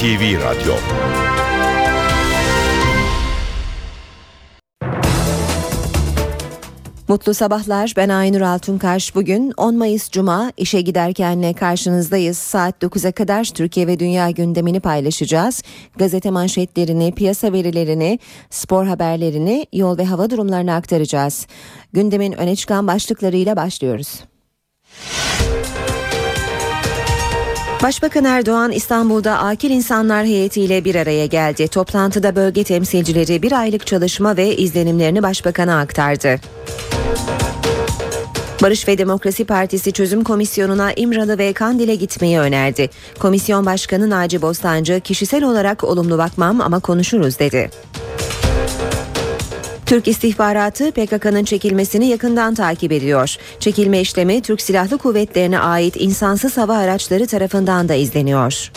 NTV Radyo Mutlu sabahlar. Ben Aynur Altunkaş. Bugün 10 Mayıs Cuma işe giderkenle karşınızdayız. Saat 9'a kadar Türkiye ve dünya gündemini paylaşacağız. Gazete manşetlerini, piyasa verilerini, spor haberlerini, yol ve hava durumlarını aktaracağız. Gündemin öne çıkan başlıklarıyla başlıyoruz. Başbakan Erdoğan İstanbul'da akil insanlar heyetiyle bir araya geldi. Toplantıda bölge temsilcileri bir aylık çalışma ve izlenimlerini başbakana aktardı. Barış ve Demokrasi Partisi Çözüm Komisyonu'na İmralı ve Kandil'e gitmeyi önerdi. Komisyon Başkanı Naci Bostancı kişisel olarak olumlu bakmam ama konuşuruz dedi. Türk istihbaratı PKK'nın çekilmesini yakından takip ediyor. Çekilme işlemi Türk Silahlı Kuvvetlerine ait insansız hava araçları tarafından da izleniyor.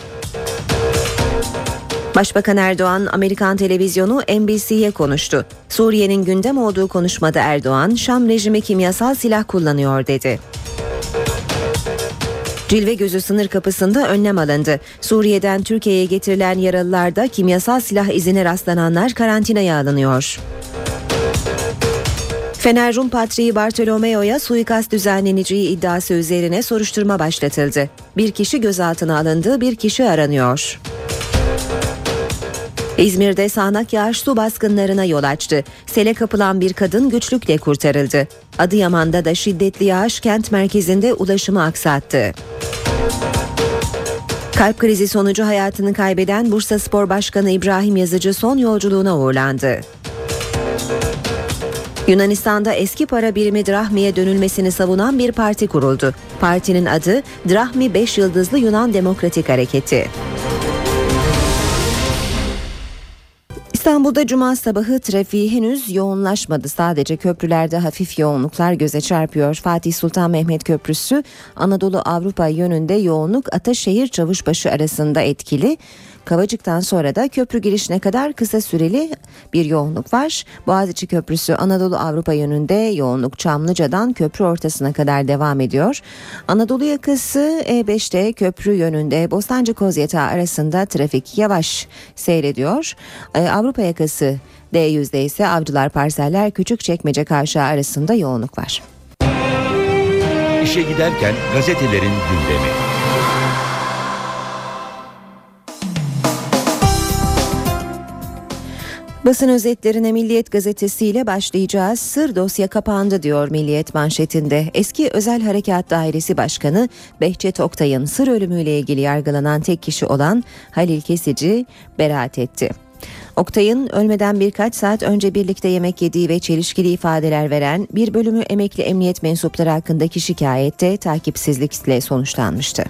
Başbakan Erdoğan Amerikan televizyonu NBC'ye konuştu. Suriye'nin gündem olduğu konuşmada Erdoğan, Şam rejimi kimyasal silah kullanıyor dedi. Cilve gözü sınır kapısında önlem alındı. Suriye'den Türkiye'ye getirilen yaralılarda kimyasal silah izine rastlananlar karantinaya alınıyor. Fener Rum Patriği Bartolomeo'ya suikast düzenleneceği iddiası üzerine soruşturma başlatıldı. Bir kişi gözaltına alındı, bir kişi aranıyor. İzmir'de sağanak yağış su baskınlarına yol açtı. Sele kapılan bir kadın güçlükle kurtarıldı. Adıyaman'da da şiddetli yağış kent merkezinde ulaşımı aksattı. Kalp krizi sonucu hayatını kaybeden Bursa Spor Başkanı İbrahim Yazıcı son yolculuğuna uğurlandı. Yunanistan'da eski para birimi drahmiye dönülmesini savunan bir parti kuruldu. Partinin adı Drahmi 5 Yıldızlı Yunan Demokratik Hareketi. İstanbul'da cuma sabahı trafiği henüz yoğunlaşmadı. Sadece köprülerde hafif yoğunluklar göze çarpıyor. Fatih Sultan Mehmet Köprüsü Anadolu Avrupa yönünde yoğunluk Ataşehir Çavuşbaşı arasında etkili. Kavacık'tan sonra da köprü girişine kadar kısa süreli bir yoğunluk var. Boğaziçi Köprüsü Anadolu Avrupa yönünde yoğunluk Çamlıca'dan köprü ortasına kadar devam ediyor. Anadolu yakası E5'te köprü yönünde Bostancı Kozyatağı arasında trafik yavaş seyrediyor. Ee, Avrupa yakası D100'de ise Avcılar Parseller Küçükçekmece Kavşağı arasında yoğunluk var. İşe giderken gazetelerin gündemi. Basın özetlerine Milliyet gazetesiyle başlayacağız. Sır dosya kapandı diyor Milliyet manşetinde. Eski Özel Harekat Dairesi Başkanı Behçet Oktay'ın sır ölümüyle ilgili yargılanan tek kişi olan Halil Kesici beraat etti. Oktay'ın ölmeden birkaç saat önce birlikte yemek yediği ve çelişkili ifadeler veren bir bölümü emekli emniyet mensupları hakkındaki şikayette takipsizlikle sonuçlanmıştı.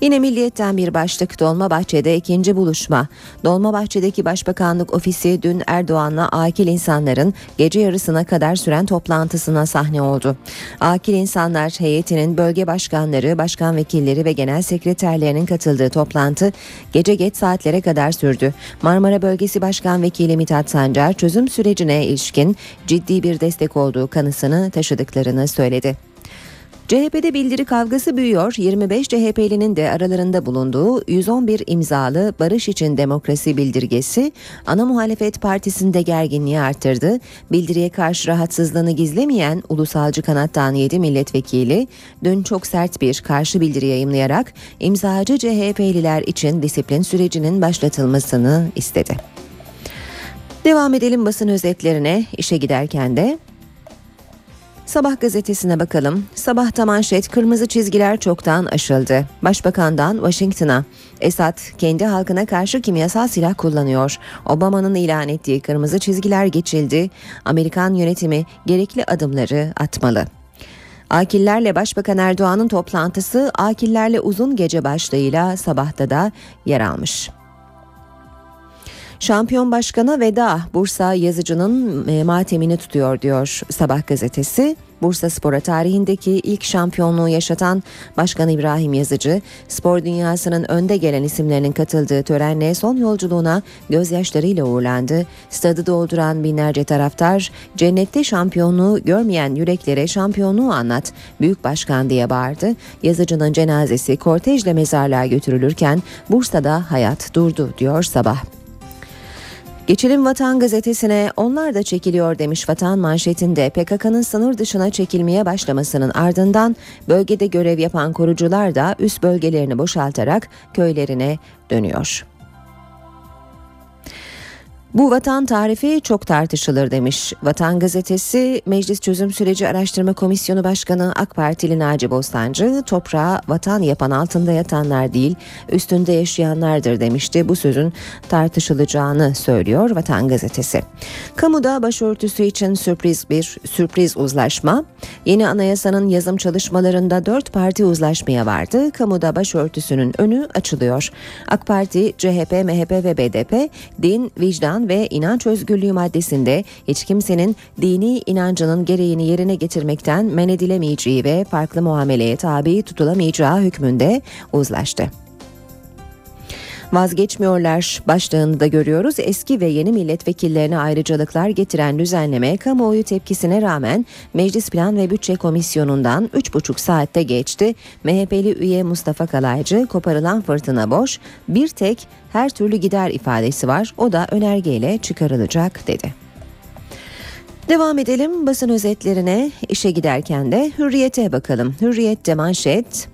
Yine Milliyet'ten bir başlık Dolmabahçe'de ikinci buluşma. Dolmabahçe'deki Başbakanlık ofisi dün Erdoğan'la akil insanların gece yarısına kadar süren toplantısına sahne oldu. Akil insanlar heyetinin bölge başkanları, başkan vekilleri ve genel sekreterlerinin katıldığı toplantı gece geç saatlere kadar sürdü. Marmara Bölgesi Başkan Vekili Mithat Sancar çözüm sürecine ilişkin ciddi bir destek olduğu kanısını taşıdıklarını söyledi. CHP'de bildiri kavgası büyüyor. 25 CHP'linin de aralarında bulunduğu 111 imzalı Barış için Demokrasi bildirgesi ana muhalefet partisinde gerginliği arttırdı. Bildiriye karşı rahatsızlığını gizlemeyen ulusalcı kanattan 7 milletvekili dün çok sert bir karşı bildiri yayımlayarak imzacı CHP'liler için disiplin sürecinin başlatılmasını istedi. Devam edelim basın özetlerine işe giderken de Sabah gazetesine bakalım. Sabahta manşet kırmızı çizgiler çoktan aşıldı. Başbakandan Washington'a. Esad kendi halkına karşı kimyasal silah kullanıyor. Obama'nın ilan ettiği kırmızı çizgiler geçildi. Amerikan yönetimi gerekli adımları atmalı. Akillerle Başbakan Erdoğan'ın toplantısı Akillerle uzun gece başlığıyla sabahta da yer almış. Şampiyon başkana veda Bursa yazıcının e, matemini tutuyor diyor Sabah gazetesi. Bursa Spor'a tarihindeki ilk şampiyonluğu yaşatan Başkan İbrahim Yazıcı, spor dünyasının önde gelen isimlerinin katıldığı törenle son yolculuğuna gözyaşlarıyla uğurlandı. Stadı dolduran binlerce taraftar, cennette şampiyonluğu görmeyen yüreklere şampiyonluğu anlat, büyük başkan diye bağırdı. Yazıcının cenazesi kortejle mezarlığa götürülürken Bursa'da hayat durdu diyor sabah. Geçelim Vatan gazetesine onlar da çekiliyor demiş Vatan manşetinde PKK'nın sınır dışına çekilmeye başlamasının ardından bölgede görev yapan korucular da üst bölgelerini boşaltarak köylerine dönüyor. Bu vatan tarifi çok tartışılır demiş. Vatan gazetesi Meclis Çözüm Süreci Araştırma Komisyonu Başkanı AK Partili Naci Bostancı toprağa vatan yapan altında yatanlar değil üstünde yaşayanlardır demişti. Bu sözün tartışılacağını söylüyor Vatan gazetesi. Kamuda başörtüsü için sürpriz bir sürpriz uzlaşma. Yeni anayasanın yazım çalışmalarında dört parti uzlaşmaya vardı. Kamuda başörtüsünün önü açılıyor. AK Parti, CHP, MHP ve BDP din, vicdan ve inanç özgürlüğü maddesinde hiç kimsenin dini inancının gereğini yerine getirmekten men edilemeyeceği ve farklı muameleye tabi tutulamayacağı hükmünde uzlaştı. Vazgeçmiyorlar başlığını da görüyoruz. Eski ve yeni milletvekillerine ayrıcalıklar getiren düzenleme kamuoyu tepkisine rağmen Meclis Plan ve Bütçe Komisyonu'ndan 3,5 saatte geçti. MHP'li üye Mustafa Kalaycı koparılan fırtına boş bir tek her türlü gider ifadesi var o da önergeyle çıkarılacak dedi. Devam edelim basın özetlerine işe giderken de hürriyete bakalım. Hürriyette manşet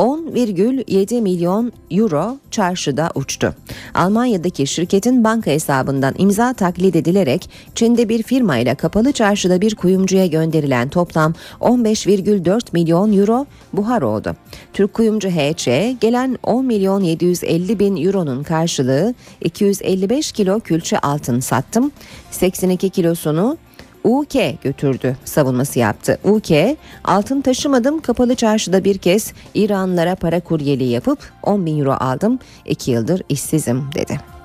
10,7 milyon euro çarşıda uçtu. Almanya'daki şirketin banka hesabından imza taklit edilerek Çin'de bir firmayla kapalı çarşıda bir kuyumcuya gönderilen toplam 15,4 milyon euro buhar oldu. Türk kuyumcu HC gelen 10 milyon 750 bin euronun karşılığı 255 kilo külçe altın sattım. 82 kilosunu UK götürdü savunması yaptı. UK altın taşımadım kapalı çarşıda bir kez İranlılara para kuryeliği yapıp 10 bin euro aldım 2 yıldır işsizim dedi.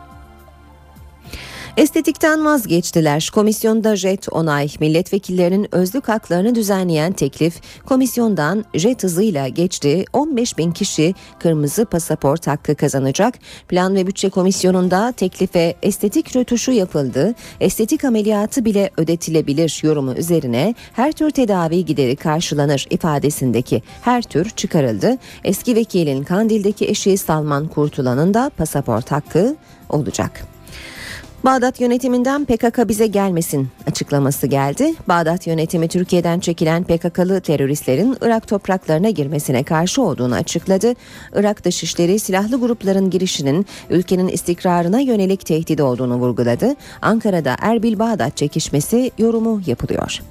Estetikten vazgeçtiler. Komisyonda jet onay, milletvekillerinin özlük haklarını düzenleyen teklif komisyondan jet hızıyla geçti. 15 bin kişi kırmızı pasaport hakkı kazanacak. Plan ve bütçe komisyonunda teklife estetik rötuşu yapıldı. Estetik ameliyatı bile ödetilebilir yorumu üzerine her tür tedavi gideri karşılanır ifadesindeki her tür çıkarıldı. Eski vekilin Kandil'deki eşi Salman Kurtulan'ın da pasaport hakkı olacak. Bağdat yönetiminden PKK bize gelmesin açıklaması geldi. Bağdat yönetimi Türkiye'den çekilen PKK'lı teröristlerin Irak topraklarına girmesine karşı olduğunu açıkladı. Irak Dışişleri silahlı grupların girişinin ülkenin istikrarına yönelik tehdit olduğunu vurguladı. Ankara'da Erbil-Bağdat çekişmesi yorumu yapılıyor.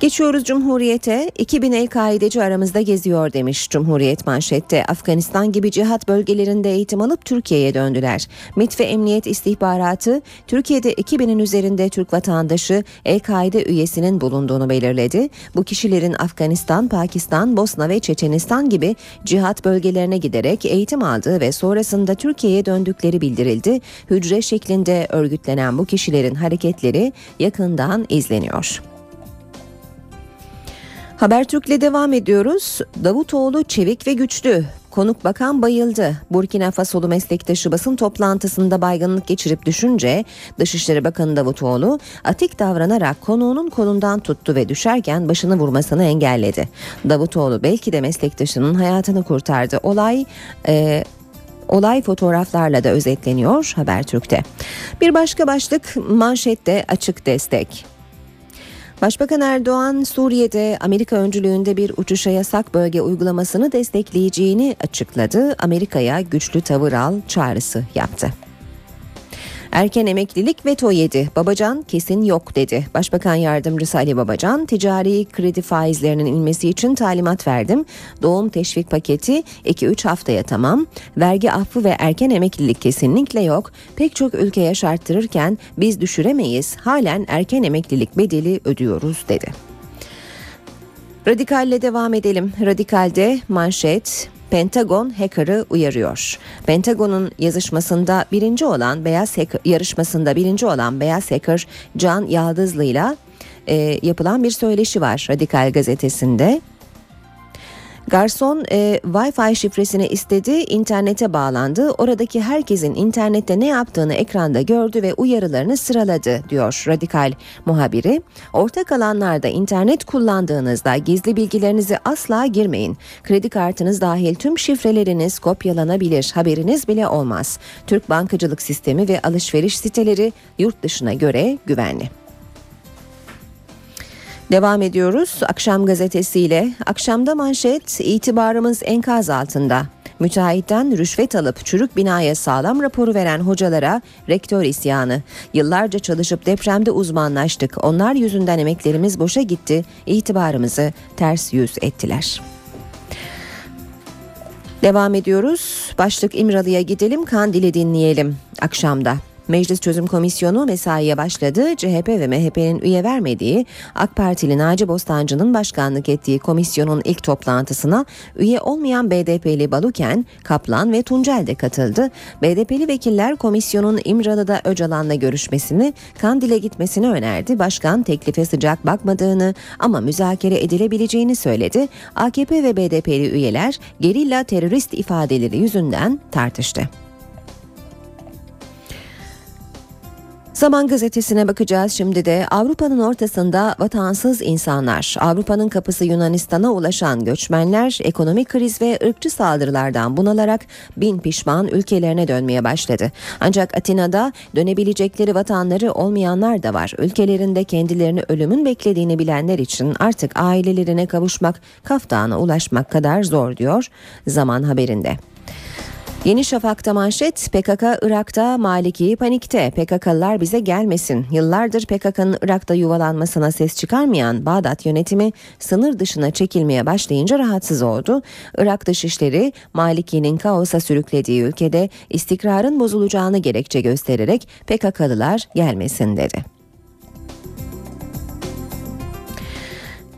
Geçiyoruz Cumhuriyet'e. 2000 El-Kaideci aramızda geziyor demiş Cumhuriyet manşette. Afganistan gibi cihat bölgelerinde eğitim alıp Türkiye'ye döndüler. MİT ve Emniyet istihbaratı Türkiye'de 2000'in üzerinde Türk vatandaşı El-Kaide üyesinin bulunduğunu belirledi. Bu kişilerin Afganistan, Pakistan, Bosna ve Çeçenistan gibi cihat bölgelerine giderek eğitim aldığı ve sonrasında Türkiye'ye döndükleri bildirildi. Hücre şeklinde örgütlenen bu kişilerin hareketleri yakından izleniyor. Habertürk'le devam ediyoruz. Davutoğlu çevik ve güçlü. Konuk bakan bayıldı. Burkina Fasolu meslektaşı basın toplantısında baygınlık geçirip düşünce Dışişleri Bakanı Davutoğlu atik davranarak konuğunun kolundan tuttu ve düşerken başını vurmasını engelledi. Davutoğlu belki de meslektaşının hayatını kurtardı. Olay e, Olay fotoğraflarla da özetleniyor Habertürk'te. Bir başka başlık manşette açık destek. Başbakan Erdoğan Suriye'de Amerika öncülüğünde bir uçuşa yasak bölge uygulamasını destekleyeceğini açıkladı. Amerika'ya güçlü tavır al çağrısı yaptı. Erken emeklilik veto yedi. Babacan kesin yok dedi. Başbakan yardımcısı Ali Babacan ticari kredi faizlerinin inmesi için talimat verdim. Doğum teşvik paketi 2-3 haftaya tamam. Vergi affı ve erken emeklilik kesinlikle yok. Pek çok ülke yaşarttırırken biz düşüremeyiz. Halen erken emeklilik bedeli ödüyoruz dedi. Radikalle devam edelim. Radikalde manşet Pentagon hacker'ı uyarıyor. Pentagon'un yazışmasında birinci olan beyaz hacker, yarışmasında birinci olan beyaz hacker Can Yaldızlı'yla e, yapılan bir söyleşi var Radikal gazetesinde. Garson e, Wi-Fi şifresini istedi, internete bağlandı. Oradaki herkesin internette ne yaptığını ekranda gördü ve uyarılarını sıraladı diyor radikal muhabiri. Ortak alanlarda internet kullandığınızda gizli bilgilerinizi asla girmeyin. Kredi kartınız dahil tüm şifreleriniz kopyalanabilir. Haberiniz bile olmaz. Türk bankacılık sistemi ve alışveriş siteleri yurt dışına göre güvenli. Devam ediyoruz akşam gazetesiyle. Akşamda manşet itibarımız enkaz altında. Müteahhitten rüşvet alıp çürük binaya sağlam raporu veren hocalara rektör isyanı. Yıllarca çalışıp depremde uzmanlaştık. Onlar yüzünden emeklerimiz boşa gitti. İtibarımızı ters yüz ettiler. Devam ediyoruz. Başlık İmralı'ya gidelim, Kandil'i dinleyelim akşamda. Meclis Çözüm Komisyonu mesaiye başladı. CHP ve MHP'nin üye vermediği AK Partili Naci Bostancı'nın başkanlık ettiği komisyonun ilk toplantısına üye olmayan BDP'li Baluken, Kaplan ve Tuncel de katıldı. BDP'li vekiller komisyonun İmralı'da Öcalan'la görüşmesini, Kandil'e gitmesini önerdi. Başkan teklife sıcak bakmadığını ama müzakere edilebileceğini söyledi. AKP ve BDP'li üyeler gerilla terörist ifadeleri yüzünden tartıştı. Zaman gazetesine bakacağız şimdi de Avrupa'nın ortasında vatansız insanlar, Avrupa'nın kapısı Yunanistan'a ulaşan göçmenler ekonomik kriz ve ırkçı saldırılardan bunalarak bin pişman ülkelerine dönmeye başladı. Ancak Atina'da dönebilecekleri vatanları olmayanlar da var. Ülkelerinde kendilerini ölümün beklediğini bilenler için artık ailelerine kavuşmak, kaftağına ulaşmak kadar zor diyor Zaman haberinde. Yeni Şafak'ta manşet PKK Irak'ta Maliki panikte PKK'lılar bize gelmesin. Yıllardır PKK'nın Irak'ta yuvalanmasına ses çıkarmayan Bağdat yönetimi sınır dışına çekilmeye başlayınca rahatsız oldu. Irak Dışişleri Maliki'nin kaosa sürüklediği ülkede istikrarın bozulacağını gerekçe göstererek PKK'lılar gelmesin dedi.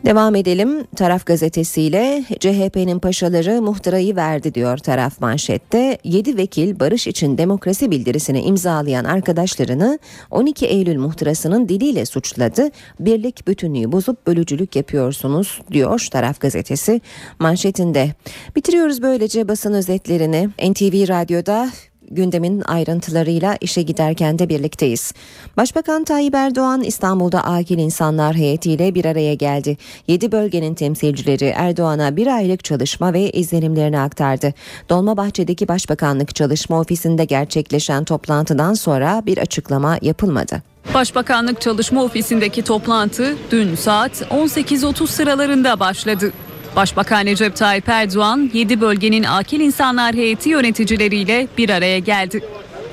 Devam edelim taraf gazetesiyle CHP'nin paşaları muhtırayı verdi diyor taraf manşette. 7 vekil barış için demokrasi bildirisini imzalayan arkadaşlarını 12 Eylül muhtırasının diliyle suçladı. Birlik bütünlüğü bozup bölücülük yapıyorsunuz diyor taraf gazetesi manşetinde. Bitiriyoruz böylece basın özetlerini. NTV Radyo'da gündemin ayrıntılarıyla işe giderken de birlikteyiz. Başbakan Tayyip Erdoğan İstanbul'da akil insanlar heyetiyle bir araya geldi. 7 bölgenin temsilcileri Erdoğan'a bir aylık çalışma ve izlenimlerini aktardı. Dolmabahçe'deki Başbakanlık Çalışma Ofisi'nde gerçekleşen toplantıdan sonra bir açıklama yapılmadı. Başbakanlık Çalışma Ofisi'ndeki toplantı dün saat 18.30 sıralarında başladı. Başbakan Recep Tayyip Erdoğan 7 bölgenin akil insanlar heyeti yöneticileriyle bir araya geldi.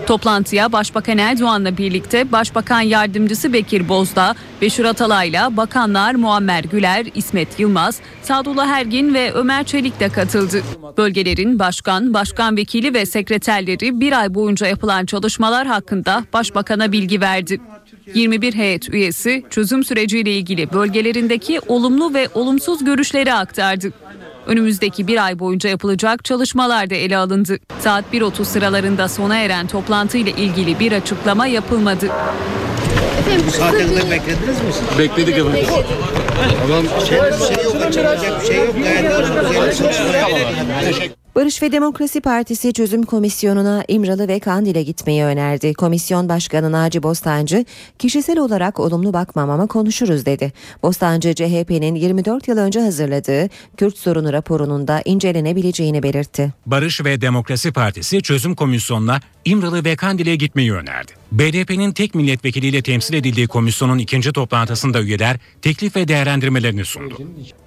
Toplantıya Başbakan Erdoğan'la birlikte Başbakan Yardımcısı Bekir Bozdağ, Beşir Atalay'la bakanlar Muammer Güler, İsmet Yılmaz, Sadullah Ergin ve Ömer Çelik de katıldı. Bölgelerin başkan, başkan vekili ve sekreterleri bir ay boyunca yapılan çalışmalar hakkında Başbakan'a bilgi verdi. 21 heyet üyesi çözüm süreciyle ilgili bölgelerindeki olumlu ve olumsuz görüşleri aktardı. Önümüzdeki bir ay boyunca yapılacak çalışmalar da ele alındı. Saat 1.30 sıralarında sona eren toplantı ile ilgili bir açıklama yapılmadı. Bu saate kadar beklediniz mi siz? Bekledik efendim. Tamam. Şey, şey yok, açılacak bir şey yok. Gayet güzel yapalım. Barış ve Demokrasi Partisi Çözüm Komisyonu'na İmralı ve Kandil'e gitmeyi önerdi. Komisyon Başkanı Naci Bostancı, kişisel olarak olumlu bakmam ama konuşuruz dedi. Bostancı, CHP'nin 24 yıl önce hazırladığı Kürt sorunu raporunun da incelenebileceğini belirtti. Barış ve Demokrasi Partisi Çözüm Komisyonu'na İmralı ve Kandil'e gitmeyi önerdi. BDP'nin tek milletvekiliyle temsil edildiği komisyonun ikinci toplantısında üyeler teklif ve değerlendirmelerini sundu.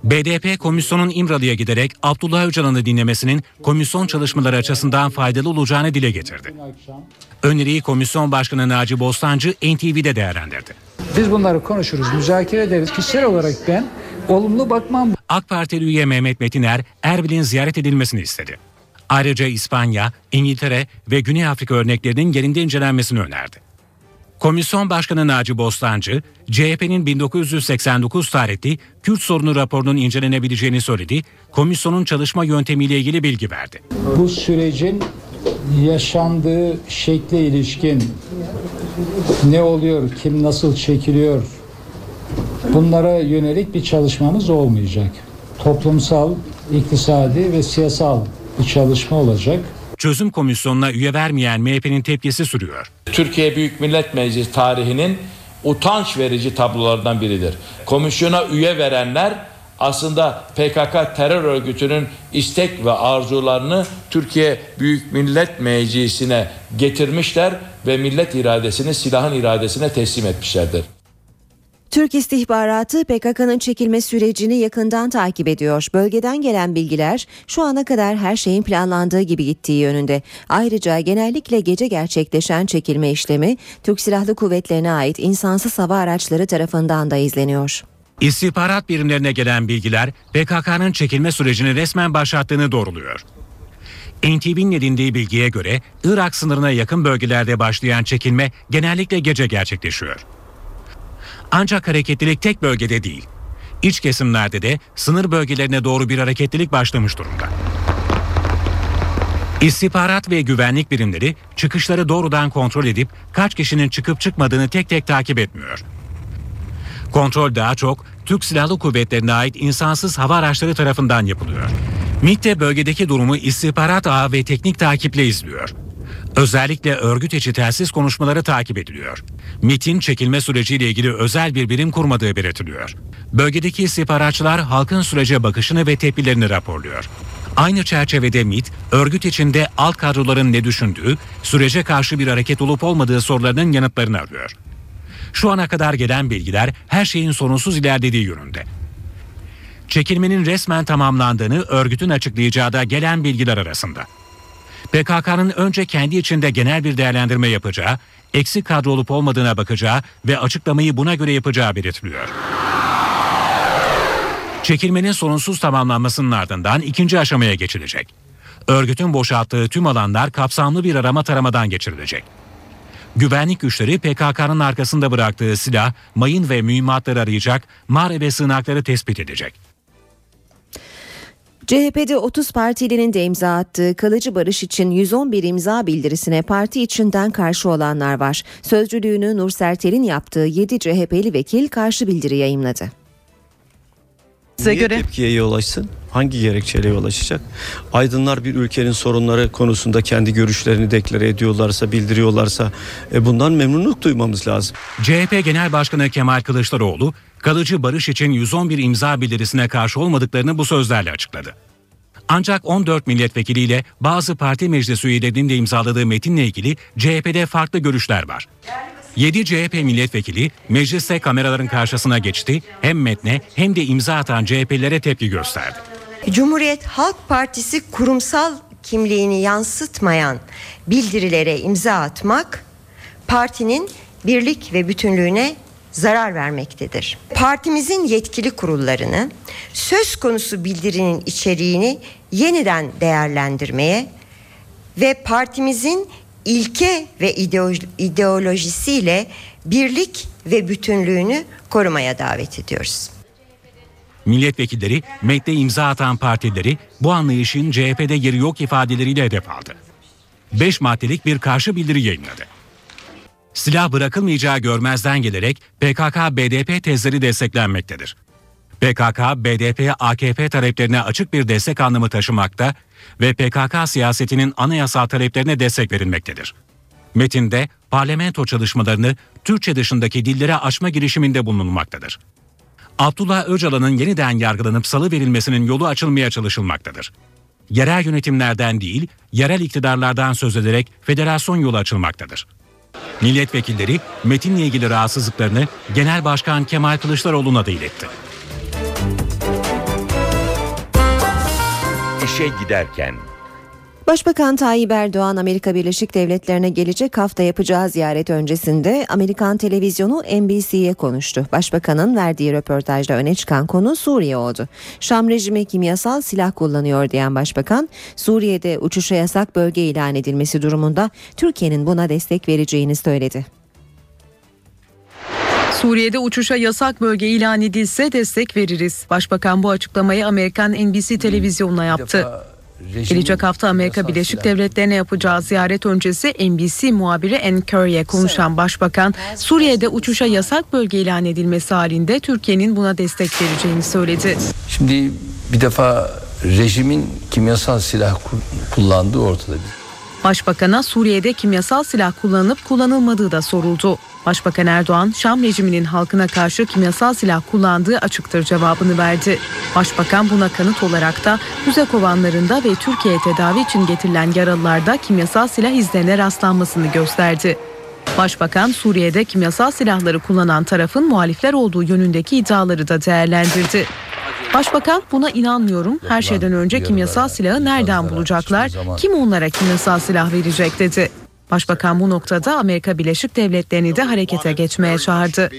BDP komisyonun İmralı'ya giderek Abdullah Öcalan'ı dinlemesinin komisyon çalışmaları açısından faydalı olacağını dile getirdi. Öneriyi Komisyon Başkanı Naci Bostancı NTV'de değerlendirdi. Biz bunları konuşuruz, müzakere ederiz. Kişisel olarak ben olumlu bakmam. AK Partili üye Mehmet Metiner Erbil'in ziyaret edilmesini istedi. Ayrıca İspanya, İngiltere ve Güney Afrika örneklerinin yerinde incelenmesini önerdi. Komisyon Başkanı Naci Bostancı, CHP'nin 1989 tarihli Kürt sorunu raporunun incelenebileceğini söyledi, komisyonun çalışma yöntemiyle ilgili bilgi verdi. Bu sürecin yaşandığı şekle ilişkin ne oluyor, kim nasıl çekiliyor bunlara yönelik bir çalışmamız olmayacak. Toplumsal, iktisadi ve siyasal bir çalışma olacak. Çözüm komisyonuna üye vermeyen MHP'nin tepkisi sürüyor. Türkiye Büyük Millet Meclisi tarihinin utanç verici tablolardan biridir. Komisyona üye verenler aslında PKK terör örgütünün istek ve arzularını Türkiye Büyük Millet Meclisi'ne getirmişler ve millet iradesini silahın iradesine teslim etmişlerdir. Türk istihbaratı PKK'nın çekilme sürecini yakından takip ediyor. Bölgeden gelen bilgiler şu ana kadar her şeyin planlandığı gibi gittiği yönünde. Ayrıca genellikle gece gerçekleşen çekilme işlemi Türk Silahlı Kuvvetlerine ait insansız hava araçları tarafından da izleniyor. İstihbarat birimlerine gelen bilgiler PKK'nın çekilme sürecini resmen başlattığını doğruluyor. NTV'nin edindiği bilgiye göre Irak sınırına yakın bölgelerde başlayan çekilme genellikle gece gerçekleşiyor. Ancak hareketlilik tek bölgede değil. İç kesimlerde de sınır bölgelerine doğru bir hareketlilik başlamış durumda. İstihbarat ve güvenlik birimleri çıkışları doğrudan kontrol edip kaç kişinin çıkıp çıkmadığını tek tek takip etmiyor. Kontrol daha çok Türk Silahlı Kuvvetlerine ait insansız hava araçları tarafından yapılıyor. MİT de bölgedeki durumu istihbarat ağı ve teknik takiple izliyor. Özellikle örgüt içi telsiz konuşmaları takip ediliyor. MİT'in çekilme süreciyle ilgili özel bir birim kurmadığı belirtiliyor. Bölgedeki istihbaratçılar halkın sürece bakışını ve tepkilerini raporluyor. Aynı çerçevede MİT, örgüt içinde alt kadroların ne düşündüğü, sürece karşı bir hareket olup olmadığı sorularının yanıtlarını arıyor. Şu ana kadar gelen bilgiler her şeyin sorunsuz ilerlediği yönünde. Çekilmenin resmen tamamlandığını örgütün açıklayacağı da gelen bilgiler arasında. PKK'nın önce kendi içinde genel bir değerlendirme yapacağı, eksik kadro olup olmadığına bakacağı ve açıklamayı buna göre yapacağı belirtiliyor. Çekilmenin sorunsuz tamamlanmasının ardından ikinci aşamaya geçilecek. Örgütün boşalttığı tüm alanlar kapsamlı bir arama taramadan geçirilecek. Güvenlik güçleri PKK'nın arkasında bıraktığı silah, mayın ve mühimmatları arayacak, mağara ve sığınakları tespit edecek. CHP'de 30 partilinin de imza attığı kalıcı barış için 111 imza bildirisine parti içinden karşı olanlar var. Sözcülüğünü Nur Sertel'in yaptığı 7 CHP'li vekil karşı bildiri yayımladı. Size Niye göre tepkiye yol açsın? Hangi gerekçeyle yol açacak? Aydınlar bir ülkenin sorunları konusunda kendi görüşlerini deklare ediyorlarsa, bildiriyorlarsa e, bundan memnunluk duymamız lazım. CHP Genel Başkanı Kemal Kılıçdaroğlu, kalıcı barış için 111 imza bildirisine karşı olmadıklarını bu sözlerle açıkladı. Ancak 14 milletvekiliyle bazı parti meclis üyelerinin de imzaladığı metinle ilgili CHP'de farklı görüşler var. 7 CHP milletvekili mecliste kameraların karşısına geçti. Hem metne hem de imza atan CHP'lilere tepki gösterdi. Cumhuriyet Halk Partisi kurumsal kimliğini yansıtmayan bildirilere imza atmak partinin birlik ve bütünlüğüne zarar vermektedir. Partimizin yetkili kurullarını söz konusu bildirinin içeriğini yeniden değerlendirmeye ve partimizin ilke ve ideolojisiyle birlik ve bütünlüğünü korumaya davet ediyoruz. Milletvekilleri metne imza atan partileri bu anlayışın CHP'de yeri yok ifadeleriyle hedef aldı. 5 maddelik bir karşı bildiri yayınladı. Silah bırakılmayacağı görmezden gelerek PKK-BDP tezleri desteklenmektedir. PKK, BDP, AKP taleplerine açık bir destek anlamı taşımakta ve PKK siyasetinin anayasal taleplerine destek verilmektedir. Metinde parlamento çalışmalarını Türkçe dışındaki dillere açma girişiminde bulunulmaktadır. Abdullah Öcalan'ın yeniden yargılanıp salı verilmesinin yolu açılmaya çalışılmaktadır. Yerel yönetimlerden değil, yerel iktidarlardan söz ederek federasyon yolu açılmaktadır. Milletvekilleri metinle ilgili rahatsızlıklarını Genel Başkan Kemal Kılıçdaroğlu'na da iletti. İşe giderken Başbakan Tayyip Erdoğan Amerika Birleşik Devletleri'ne gelecek hafta yapacağı ziyaret öncesinde Amerikan televizyonu NBC'ye konuştu. Başbakanın verdiği röportajda öne çıkan konu Suriye oldu. Şam rejimi kimyasal silah kullanıyor diyen başbakan, Suriye'de uçuşa yasak bölge ilan edilmesi durumunda Türkiye'nin buna destek vereceğini söyledi. Suriye'de uçuşa yasak bölge ilan edilse destek veririz. Başbakan bu açıklamayı Amerikan NBC televizyonuna yaptı. Gelecek hafta Amerika Birleşik Devletleri'ne yapacağı ziyaret öncesi NBC muhabiri Ann Curry'e konuşan başbakan, Suriye'de uçuşa yasak bölge ilan edilmesi halinde Türkiye'nin buna destek vereceğini söyledi. Şimdi bir defa rejimin kimyasal silah kullandığı ortada. Başbakan'a Suriye'de kimyasal silah kullanılıp kullanılmadığı da soruldu. Başbakan Erdoğan, Şam rejiminin halkına karşı kimyasal silah kullandığı açıktır cevabını verdi. Başbakan buna kanıt olarak da Kuzey Kovanlarında ve Türkiye'ye tedavi için getirilen yaralılarda kimyasal silah izlerine rastlanmasını gösterdi. Başbakan Suriye'de kimyasal silahları kullanan tarafın muhalifler olduğu yönündeki iddiaları da değerlendirdi. Başbakan buna inanmıyorum. Her şeyden önce kimyasal silahı nereden bulacaklar? Kim onlara kimyasal silah verecek dedi. Başbakan bu noktada Amerika Birleşik Devletleri'ni de harekete geçmeye çağırdı.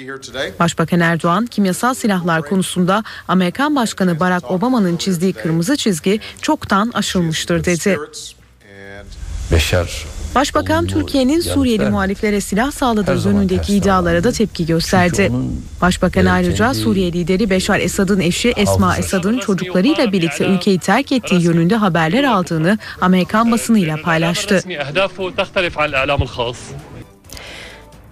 Başbakan Erdoğan kimyasal silahlar konusunda Amerikan Başkanı Barack Obama'nın çizdiği kırmızı çizgi çoktan aşılmıştır dedi. Beşer Başbakan Türkiye'nin Suriyeli muhaliflere silah sağladığı yönündeki iddialara da tepki gösterdi. Başbakan ayrıca Suriye lideri Beşar Esad'ın eşi Esma Esad'ın çocuklarıyla birlikte ülkeyi terk ettiği yönünde haberler aldığını Amerikan basınıyla paylaştı.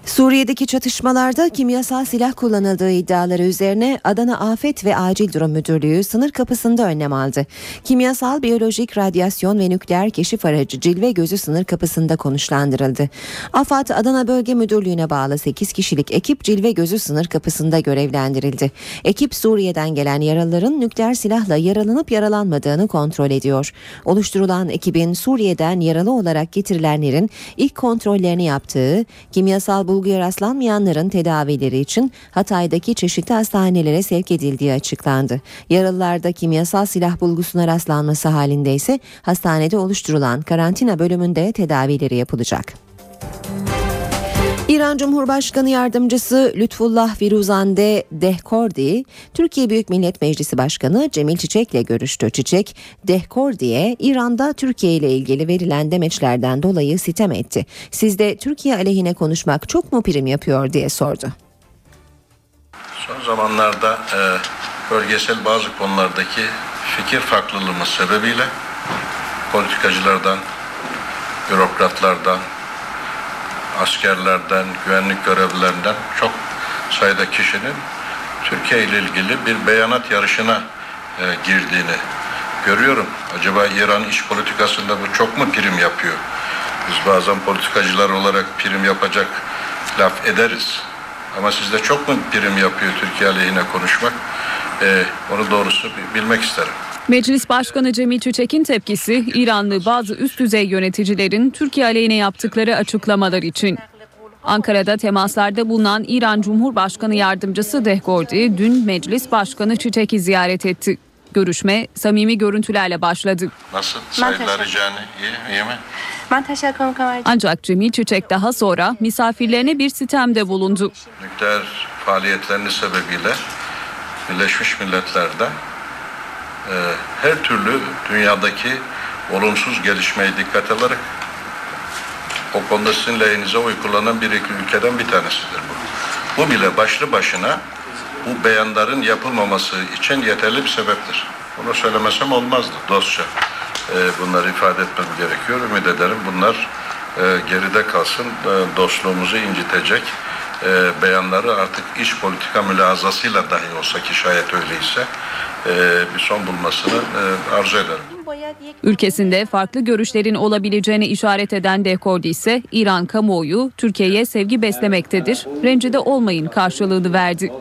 Suriye'deki çatışmalarda kimyasal silah kullanıldığı iddiaları üzerine Adana Afet ve Acil Durum Müdürlüğü sınır kapısında önlem aldı. Kimyasal, biyolojik, radyasyon ve nükleer keşif aracı Cilve Gözü sınır kapısında konuşlandırıldı. AFAD Adana Bölge Müdürlüğü'ne bağlı 8 kişilik ekip Cilve Gözü sınır kapısında görevlendirildi. Ekip Suriye'den gelen yaralıların nükleer silahla yaralanıp yaralanmadığını kontrol ediyor. Oluşturulan ekibin Suriye'den yaralı olarak getirilenlerin ilk kontrollerini yaptığı, kimyasal bulguya rastlanmayanların tedavileri için Hatay'daki çeşitli hastanelere sevk edildiği açıklandı. Yaralılarda kimyasal silah bulgusuna rastlanması halinde ise hastanede oluşturulan karantina bölümünde tedavileri yapılacak. İran Cumhurbaşkanı Yardımcısı Lütfullah Firuzande Dehkordi, Türkiye Büyük Millet Meclisi Başkanı Cemil Çiçek'le görüştü. Çiçek, Dehkordi'ye İran'da Türkiye ile ilgili verilen demeçlerden dolayı sitem etti. Sizde Türkiye aleyhine konuşmak çok mu prim yapıyor diye sordu. Son zamanlarda e, bölgesel bazı konulardaki fikir farklılığımız sebebiyle politikacılardan, bürokratlardan, askerlerden, güvenlik görevlilerinden çok sayıda kişinin Türkiye ile ilgili bir beyanat yarışına e, girdiğini görüyorum. Acaba İran iş politikasında bu çok mu prim yapıyor? Biz bazen politikacılar olarak prim yapacak laf ederiz. Ama sizde çok mu prim yapıyor Türkiye aleyhine konuşmak? E, onu doğrusu bilmek isterim. Meclis Başkanı Cemil Çiçek'in tepkisi İranlı bazı üst düzey yöneticilerin Türkiye aleyhine yaptıkları açıklamalar için. Ankara'da temaslarda bulunan İran Cumhurbaşkanı Yardımcısı Dehgordi dün Meclis Başkanı Çiçek'i ziyaret etti. Görüşme samimi görüntülerle başladı. Nasıl? Sayılar ricani iyi, iyi mi? Ancak Cemil Çiçek daha sonra misafirlerine bir sitemde bulundu. Nükleer faaliyetlerini sebebiyle Birleşmiş Milletler'de e, her türlü dünyadaki olumsuz gelişmeyi dikkat alarak o konuda sizin lehinize oy kullanan bir iki ülkeden bir tanesidir bu. Bu bile başlı başına bu beyanların yapılmaması için yeterli bir sebeptir. Bunu söylemesem olmazdı dostça. E, bunları ifade etmem gerekiyor. Ümit ederim bunlar e, geride kalsın. E, dostluğumuzu incitecek e, beyanları artık iş politika mülazasıyla dahi olsa ki şayet öyleyse bir son bulmasını e, arzu ederim. Ülkesinde farklı görüşlerin olabileceğini işaret eden Dekordi ise İran kamuoyu Türkiye'ye sevgi beslemektedir. Rencide olmayın karşılığını verdi.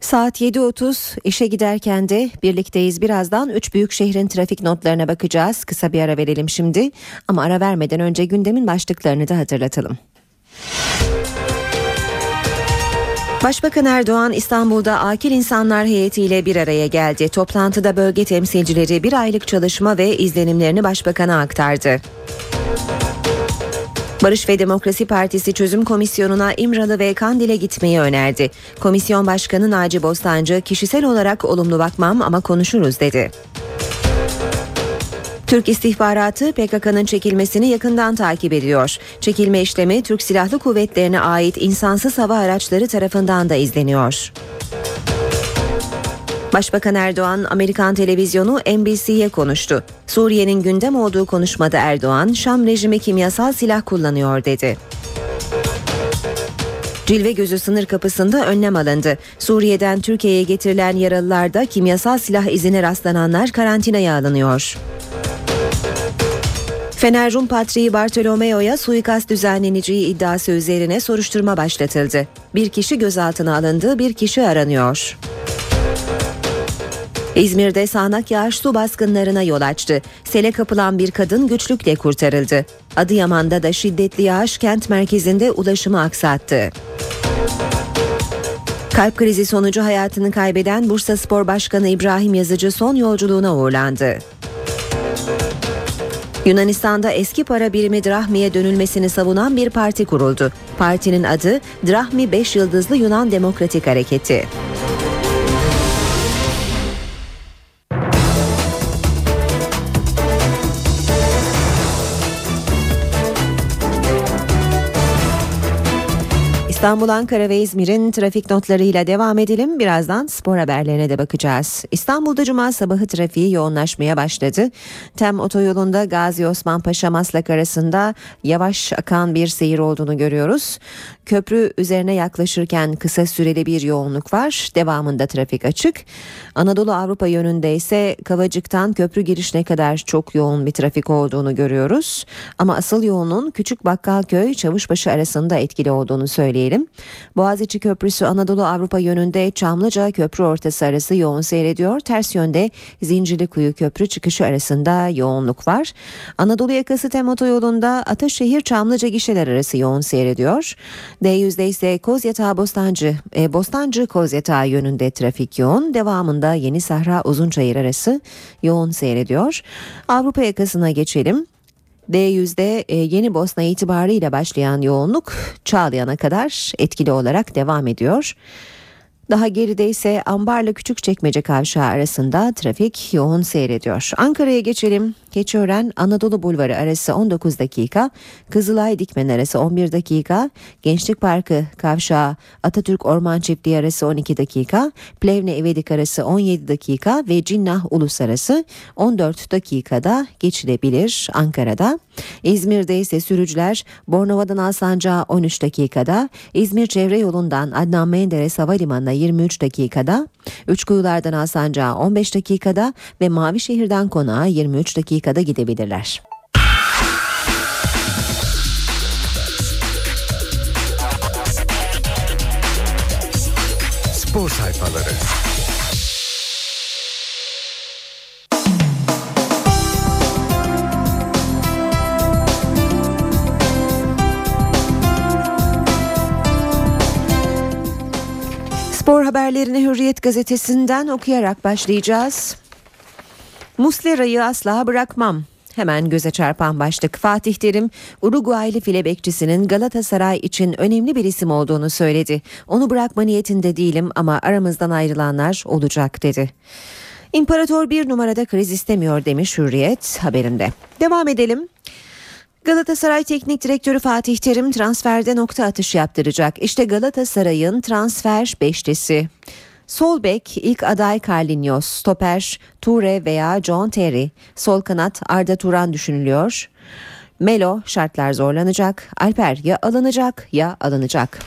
Saat 7.30 işe giderken de birlikteyiz. Birazdan 3 büyük şehrin trafik notlarına bakacağız. Kısa bir ara verelim şimdi. Ama ara vermeden önce gündemin başlıklarını da hatırlatalım. Başbakan Erdoğan İstanbul'da akil insanlar heyetiyle bir araya geldi. Toplantıda bölge temsilcileri bir aylık çalışma ve izlenimlerini başbakana aktardı. Barış ve Demokrasi Partisi Çözüm Komisyonu'na İmralı ve Kandil'e gitmeyi önerdi. Komisyon Başkanı Naci Bostancı kişisel olarak olumlu bakmam ama konuşuruz dedi. Türk istihbaratı PKK'nın çekilmesini yakından takip ediyor. Çekilme işlemi Türk Silahlı Kuvvetlerine ait insansız hava araçları tarafından da izleniyor. Başbakan Erdoğan Amerikan televizyonu NBC'ye konuştu. Suriye'nin gündem olduğu konuşmada Erdoğan, Şam rejimi kimyasal silah kullanıyor dedi. Cilve gözü sınır kapısında önlem alındı. Suriye'den Türkiye'ye getirilen yaralılarda kimyasal silah izine rastlananlar karantinaya alınıyor. Fener Rum Patriği Bartolomeo'ya suikast düzenleneceği iddiası üzerine soruşturma başlatıldı. Bir kişi gözaltına alındı, bir kişi aranıyor. İzmir'de sağanak yağış su baskınlarına yol açtı. Sele kapılan bir kadın güçlükle kurtarıldı. Adıyaman'da da şiddetli yağış kent merkezinde ulaşımı aksattı. Kalp krizi sonucu hayatını kaybeden Bursa Spor Başkanı İbrahim Yazıcı son yolculuğuna uğurlandı. Yunanistan'da eski para birimi drahmiye dönülmesini savunan bir parti kuruldu. Partinin adı Drahmi 5 Yıldızlı Yunan Demokratik Hareketi. İstanbul, Ankara ve İzmir'in trafik notlarıyla devam edelim. Birazdan spor haberlerine de bakacağız. İstanbul'da cuma sabahı trafiği yoğunlaşmaya başladı. Tem otoyolunda Gazi Osman Paşa Maslak arasında yavaş akan bir seyir olduğunu görüyoruz. Köprü üzerine yaklaşırken kısa süreli bir yoğunluk var. Devamında trafik açık. Anadolu Avrupa yönünde ise Kavacık'tan köprü girişine kadar çok yoğun bir trafik olduğunu görüyoruz. Ama asıl yoğunluğun Küçük Bakkalköy Çavuşbaşı arasında etkili olduğunu söyleyelim. Boğaziçi Köprüsü Anadolu Avrupa yönünde Çamlıca köprü ortası arası yoğun seyrediyor. Ters yönde Zincirlikuyu köprü çıkışı arasında yoğunluk var. Anadolu yakası tem otoyolunda Ataşehir Çamlıca gişeler arası yoğun seyrediyor. D100'de ise Kozyatağı Bostancı, e, Bostancı Kozyatağı yönünde trafik yoğun. Devamında Yeni Sahra Uzunçayır arası yoğun seyrediyor. Avrupa yakasına geçelim. D100'de e, Yeni Bosna itibarıyla başlayan yoğunluk Çağlayan'a kadar etkili olarak devam ediyor. Daha geride ise Ambarla Küçükçekmece kavşağı arasında trafik yoğun seyrediyor. Ankara'ya geçelim. Keçiören Anadolu Bulvarı arası 19 dakika, Kızılay Dikmen arası 11 dakika, Gençlik Parkı kavşağı Atatürk Orman Çiftliği arası 12 dakika, Plevne Evedik arası 17 dakika ve Cinnah Ulus arası 14 dakikada geçilebilir Ankara'da. İzmir'de ise sürücüler Bornova'dan Alsancak'a 13 dakikada, İzmir Çevre Yolundan Adnan Menderes Havalimanı'na 23 dakikada, Üçkuyulardan Alsancak'a 15 dakikada ve Mavişehir'den Konağa 23 dakikada gidebilirler. Spor sayfaları. Spor haberlerini Hürriyet gazetesinden okuyarak başlayacağız. Muslera'yı asla bırakmam. Hemen göze çarpan başlık Fatih Terim, Uruguaylı file bekçisinin Galatasaray için önemli bir isim olduğunu söyledi. Onu bırakma niyetinde değilim ama aramızdan ayrılanlar olacak dedi. İmparator bir numarada kriz istemiyor demiş Hürriyet haberinde. Devam edelim. Galatasaray Teknik Direktörü Fatih Terim transferde nokta atışı yaptıracak. İşte Galatasaray'ın transfer beşlisi. Sol bek ilk aday Carlinhos, stoper Ture veya John Terry, sol kanat Arda Turan düşünülüyor. Melo şartlar zorlanacak. Alper ya alınacak ya alınacak.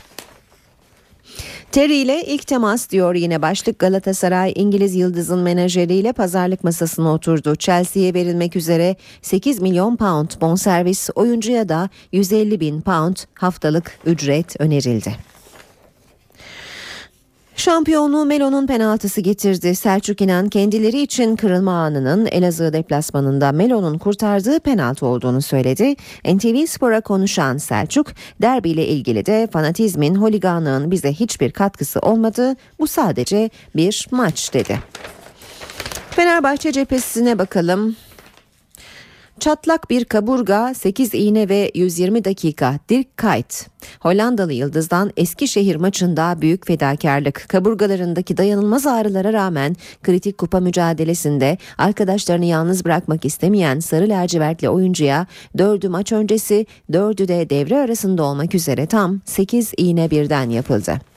Terry ile ilk temas diyor yine başlık Galatasaray İngiliz Yıldız'ın menajeriyle pazarlık masasına oturdu. Chelsea'ye verilmek üzere 8 milyon pound bonservis oyuncuya da 150 bin pound haftalık ücret önerildi. Şampiyonluğu Melo'nun penaltısı getirdi. Selçuk İnan kendileri için kırılma anının Elazığ deplasmanında Melo'nun kurtardığı penaltı olduğunu söyledi. NTV Spor'a konuşan Selçuk, derbiyle ilgili de fanatizmin, holiganlığın bize hiçbir katkısı olmadı. Bu sadece bir maç dedi. Fenerbahçe cephesine bakalım. Çatlak bir kaburga, 8 iğne ve 120 dakika Dirk Kuyt. Hollandalı Yıldız'dan Eskişehir maçında büyük fedakarlık. Kaburgalarındaki dayanılmaz ağrılara rağmen kritik kupa mücadelesinde arkadaşlarını yalnız bırakmak istemeyen sarı lacivertli oyuncuya dördü maç öncesi dördü de devre arasında olmak üzere tam 8 iğne birden yapıldı.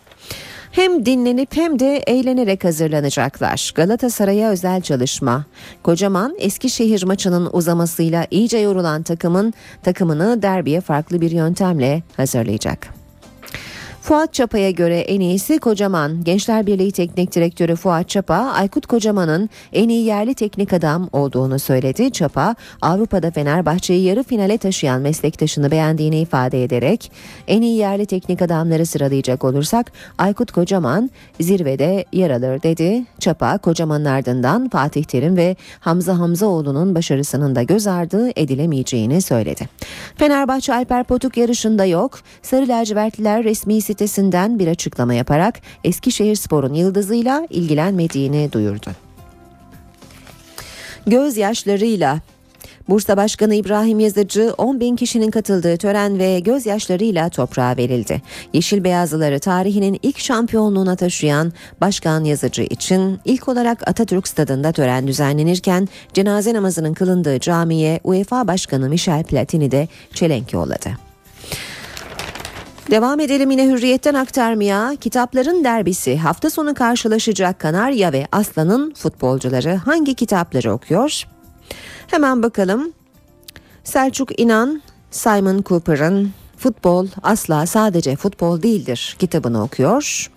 Hem dinlenip hem de eğlenerek hazırlanacaklar. Galatasaray'a özel çalışma. Kocaman Eskişehir maçının uzamasıyla iyice yorulan takımın takımını derbiye farklı bir yöntemle hazırlayacak. Fuat Çapa'ya göre en iyisi Kocaman. Gençler Birliği Teknik Direktörü Fuat Çapa, Aykut Kocaman'ın en iyi yerli teknik adam olduğunu söyledi. Çapa, Avrupa'da Fenerbahçe'yi yarı finale taşıyan meslektaşını beğendiğini ifade ederek, en iyi yerli teknik adamları sıralayacak olursak Aykut Kocaman zirvede yer alır dedi. Çapa, Kocaman'ın ardından Fatih Terim ve Hamza Hamzaoğlu'nun başarısının da göz ardı edilemeyeceğini söyledi. Fenerbahçe Alper Potuk yarışında yok. Sarı lacivertliler resmi sitesinden bir açıklama yaparak Eskişehir Spor'un yıldızıyla ilgilenmediğini duyurdu. Gözyaşlarıyla Bursa Başkanı İbrahim Yazıcı 10 bin kişinin katıldığı tören ve gözyaşlarıyla toprağa verildi. Yeşil Beyazlıları tarihinin ilk şampiyonluğuna taşıyan Başkan Yazıcı için ilk olarak Atatürk Stadında tören düzenlenirken cenaze namazının kılındığı camiye UEFA Başkanı Michel Platini de çelenk yolladı. Devam edelim yine hürriyetten aktarmaya. Kitapların derbisi hafta sonu karşılaşacak Kanarya ve Aslan'ın futbolcuları hangi kitapları okuyor? Hemen bakalım. Selçuk İnan, Simon Cooper'ın Futbol asla sadece futbol değildir kitabını okuyor.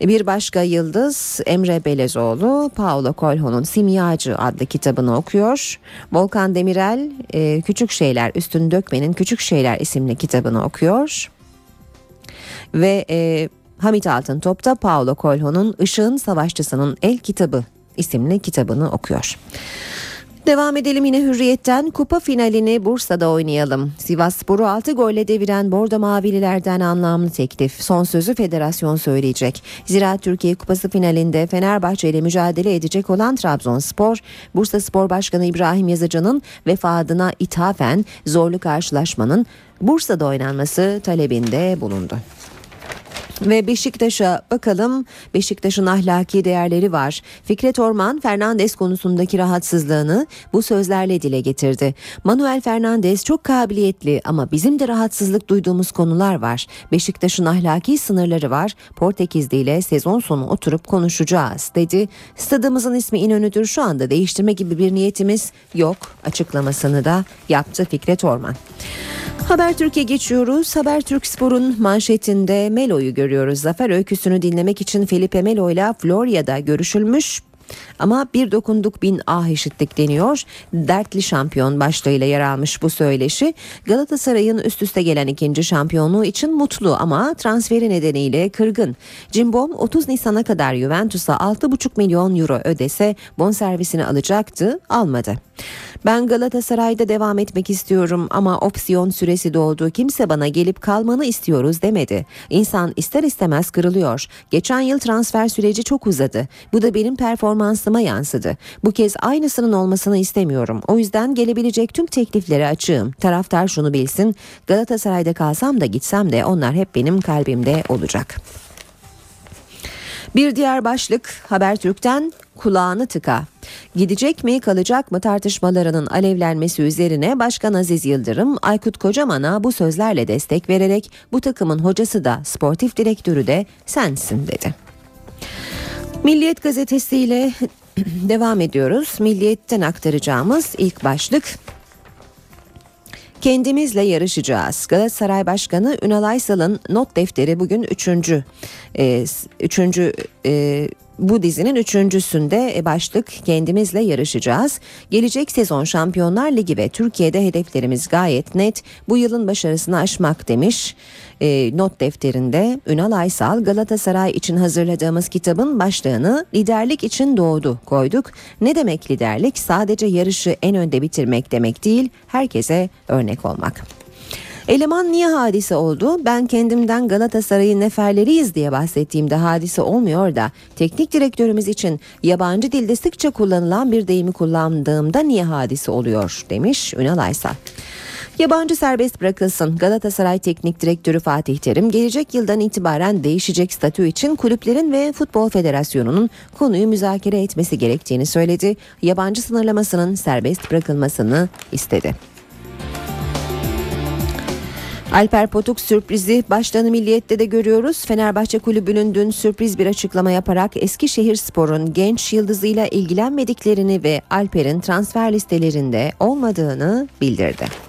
Bir başka yıldız Emre Belezoğlu, Paulo Coelho'nun Simyacı adlı kitabını okuyor. Volkan Demirel, e, Küçük Şeyler Üstün Dökmenin Küçük Şeyler isimli kitabını okuyor. Ve e, Hamit Altıntop da Paulo Coelho'nun Işığın Savaşçısının El Kitabı isimli kitabını okuyor. Devam edelim yine Hürriyet'ten kupa finalini Bursa'da oynayalım. Sivas Spor'u 6 golle deviren Bordo Mavililerden anlamlı teklif. Son sözü federasyon söyleyecek. Zira Türkiye Kupası finalinde Fenerbahçe ile mücadele edecek olan Trabzonspor, Bursa Spor Başkanı İbrahim Yazıcı'nın vefatına ithafen zorlu karşılaşmanın Bursa'da oynanması talebinde bulundu. Ve Beşiktaş'a bakalım. Beşiktaş'ın ahlaki değerleri var. Fikret Orman Fernandes konusundaki rahatsızlığını bu sözlerle dile getirdi. Manuel Fernandes çok kabiliyetli ama bizim de rahatsızlık duyduğumuz konular var. Beşiktaş'ın ahlaki sınırları var. Portekizli ile sezon sonu oturup konuşacağız dedi. Stadımızın ismi İnönü'dür şu anda değiştirme gibi bir niyetimiz yok açıklamasını da yaptı Fikret Orman. Habertürk'e geçiyoruz. Habertürk Spor'un manşetinde Melo'yu görüyoruz. Zafer öyküsünü dinlemek için Felipe Melo ile Florya'da görüşülmüş. Ama bir dokunduk bin ah eşitlik deniyor. Dertli şampiyon başlığıyla yer almış bu söyleşi. Galatasaray'ın üst üste gelen ikinci şampiyonluğu için mutlu ama transferi nedeniyle kırgın. Cimbom 30 Nisan'a kadar Juventus'a 6,5 milyon euro ödese bonservisini alacaktı almadı. Ben Galatasaray'da devam etmek istiyorum ama opsiyon süresi doldu. Kimse bana gelip kalmanı istiyoruz demedi. İnsan ister istemez kırılıyor. Geçen yıl transfer süreci çok uzadı. Bu da benim performansıma yansıdı. Bu kez aynısının olmasını istemiyorum. O yüzden gelebilecek tüm tekliflere açığım. Taraftar şunu bilsin. Galatasaray'da kalsam da gitsem de onlar hep benim kalbimde olacak. Bir diğer başlık Habertürk'ten kulağını tıka. Gidecek mi kalacak mı tartışmalarının alevlenmesi üzerine Başkan Aziz Yıldırım Aykut Kocaman'a bu sözlerle destek vererek bu takımın hocası da sportif direktörü de sensin dedi. Milliyet gazetesiyle devam ediyoruz. Milliyet'ten aktaracağımız ilk başlık Kendimizle yarışacağız. Galatasaray Başkanı Ünal Aysal'ın not defteri bugün üçüncü, e, üçüncü e, bu dizinin üçüncüsünde e, başlık kendimizle yarışacağız. Gelecek sezon Şampiyonlar Ligi ve Türkiye'de hedeflerimiz gayet net. Bu yılın başarısını aşmak demiş. E, not defterinde Ünal Aysal Galatasaray için hazırladığımız kitabın başlığını liderlik için doğdu koyduk. Ne demek liderlik? Sadece yarışı en önde bitirmek demek değil, herkese örnek olmak. Eleman niye hadise oldu? Ben kendimden Galatasaray'ın neferleriyiz diye bahsettiğimde hadise olmuyor da teknik direktörümüz için yabancı dilde sıkça kullanılan bir deyimi kullandığımda niye hadise oluyor demiş Ünal Aysal. Yabancı serbest bırakılsın. Galatasaray Teknik Direktörü Fatih Terim gelecek yıldan itibaren değişecek statü için kulüplerin ve Futbol Federasyonu'nun konuyu müzakere etmesi gerektiğini söyledi. Yabancı sınırlamasının serbest bırakılmasını istedi. Alper Potuk sürprizi baştanı milliyette de görüyoruz. Fenerbahçe Kulübü'nün dün sürpriz bir açıklama yaparak Eskişehir Spor'un genç yıldızıyla ilgilenmediklerini ve Alper'in transfer listelerinde olmadığını bildirdi.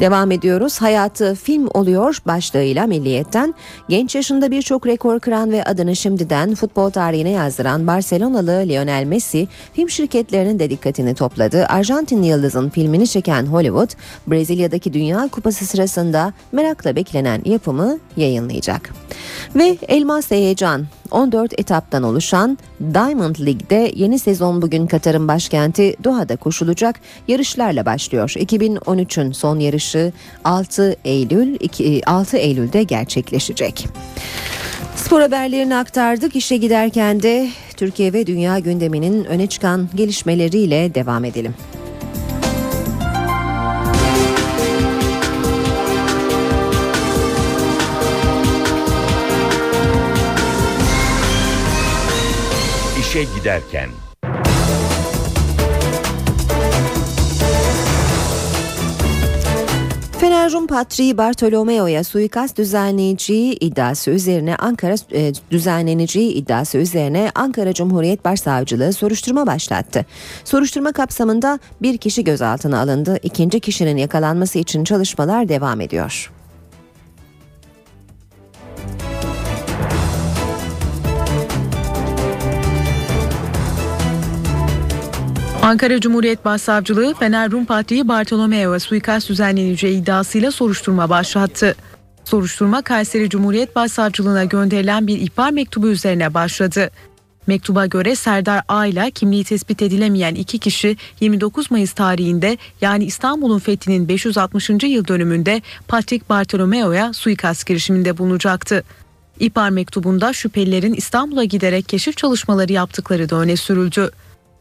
Devam ediyoruz. Hayatı film oluyor başlığıyla Milliyet'ten. Genç yaşında birçok rekor kıran ve adını şimdiden futbol tarihine yazdıran Barcelonalı Lionel Messi film şirketlerinin de dikkatini topladı. Arjantin yıldızın filmini çeken Hollywood, Brezilya'daki Dünya Kupası sırasında merakla beklenen yapımı yayınlayacak. Ve Elmas Heyecan 14 etaptan oluşan Diamond League'de yeni sezon bugün Katar'ın başkenti Doha'da koşulacak yarışlarla başlıyor. 2013'ün son yarışı 6 Eylül 6 Eylül'de gerçekleşecek. Spor haberlerini aktardık. İşe giderken de Türkiye ve dünya gündeminin öne çıkan gelişmeleriyle devam edelim. İşe giderken. Fener Rum Patriği Bartolomeo'ya suikast düzenleyeceği iddiası üzerine Ankara e, düzenleneceği iddiası üzerine Ankara Cumhuriyet Başsavcılığı soruşturma başlattı. Soruşturma kapsamında bir kişi gözaltına alındı. İkinci kişinin yakalanması için çalışmalar devam ediyor. Ankara Cumhuriyet Başsavcılığı Fener Rum Patriği Bartolomeo'ya suikast düzenleneceği iddiasıyla soruşturma başlattı. Soruşturma Kayseri Cumhuriyet Başsavcılığına gönderilen bir ihbar mektubu üzerine başladı. Mektuba göre Serdar A ile kimliği tespit edilemeyen iki kişi 29 Mayıs tarihinde yani İstanbul'un fethinin 560. yıl dönümünde Patrik Bartolomeo'ya suikast girişiminde bulunacaktı. İhbar mektubunda şüphelilerin İstanbul'a giderek keşif çalışmaları yaptıkları da öne sürüldü.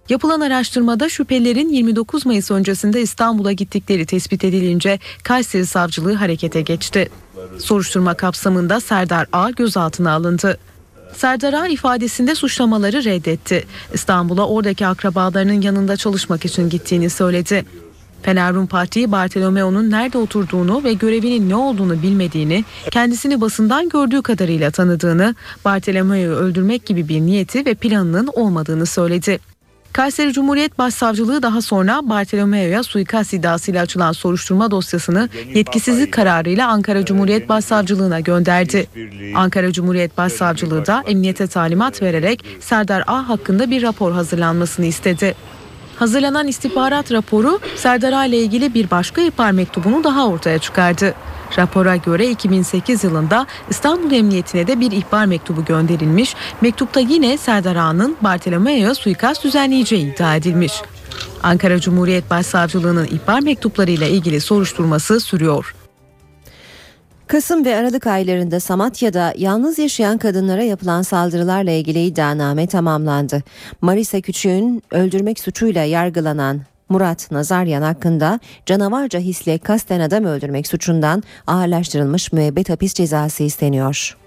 Yapılan araştırmada şüphelilerin 29 Mayıs öncesinde İstanbul'a gittikleri tespit edilince Kayseri Savcılığı harekete geçti. Soruşturma kapsamında Serdar A gözaltına alındı. Serdar A ifadesinde suçlamaları reddetti. İstanbul'a oradaki akrabalarının yanında çalışmak için gittiğini söyledi. Fener Rum Parti Bartolomeo'nun nerede oturduğunu ve görevinin ne olduğunu bilmediğini, kendisini basından gördüğü kadarıyla tanıdığını, Bartolomeo'yu öldürmek gibi bir niyeti ve planının olmadığını söyledi. Kayseri Cumhuriyet Başsavcılığı daha sonra Bartolomeo'ya suikast iddiasıyla açılan soruşturma dosyasını yetkisizlik kararıyla Ankara Cumhuriyet Başsavcılığına gönderdi. Ankara Cumhuriyet Başsavcılığı da emniyete talimat vererek Serdar A hakkında bir rapor hazırlanmasını istedi. Hazırlanan istihbarat raporu Serdar A ile ilgili bir başka ihbar mektubunu daha ortaya çıkardı. Rapora göre 2008 yılında İstanbul Emniyetine de bir ihbar mektubu gönderilmiş. Mektupta yine Serdar Ağa'nın Bartolomeo'ya suikast düzenleyeceği iddia edilmiş. Ankara Cumhuriyet Başsavcılığı'nın ihbar mektuplarıyla ilgili soruşturması sürüyor. Kasım ve Aralık aylarında Samatya'da yalnız yaşayan kadınlara yapılan saldırılarla ilgili iddianame tamamlandı. Marisa Küçük'ün öldürmek suçuyla yargılanan Murat Nazaryan hakkında canavarca hisle kasten adam öldürmek suçundan ağırlaştırılmış müebbet hapis cezası isteniyor.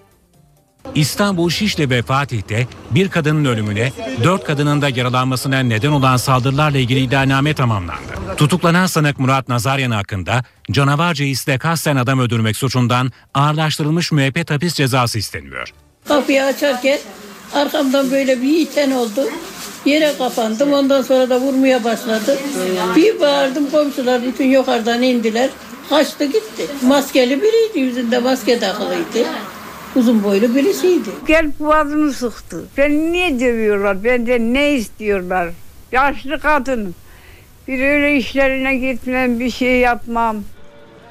İstanbul Şişli ve Fatih'te bir kadının ölümüne, dört kadının da yaralanmasına neden olan saldırılarla ilgili iddianame tamamlandı. Tutuklanan sanık Murat Nazaryan hakkında canavarca hisle kasten adam öldürmek suçundan ağırlaştırılmış müebbet hapis cezası isteniyor. Kapıyı açarken arkamdan böyle bir iten oldu. Yere kapandım. Ondan sonra da vurmaya başladı. Bir bağırdım komşular bütün yukarıdan indiler. Kaçtı gitti. Maskeli biriydi. Yüzünde maske takılıydı. Uzun boylu birisiydi. Gel boğazımı sıktı. Ben niye dövüyorlar? Benden ne istiyorlar? Yaşlı kadın. Bir öyle işlerine gitmem, bir şey yapmam.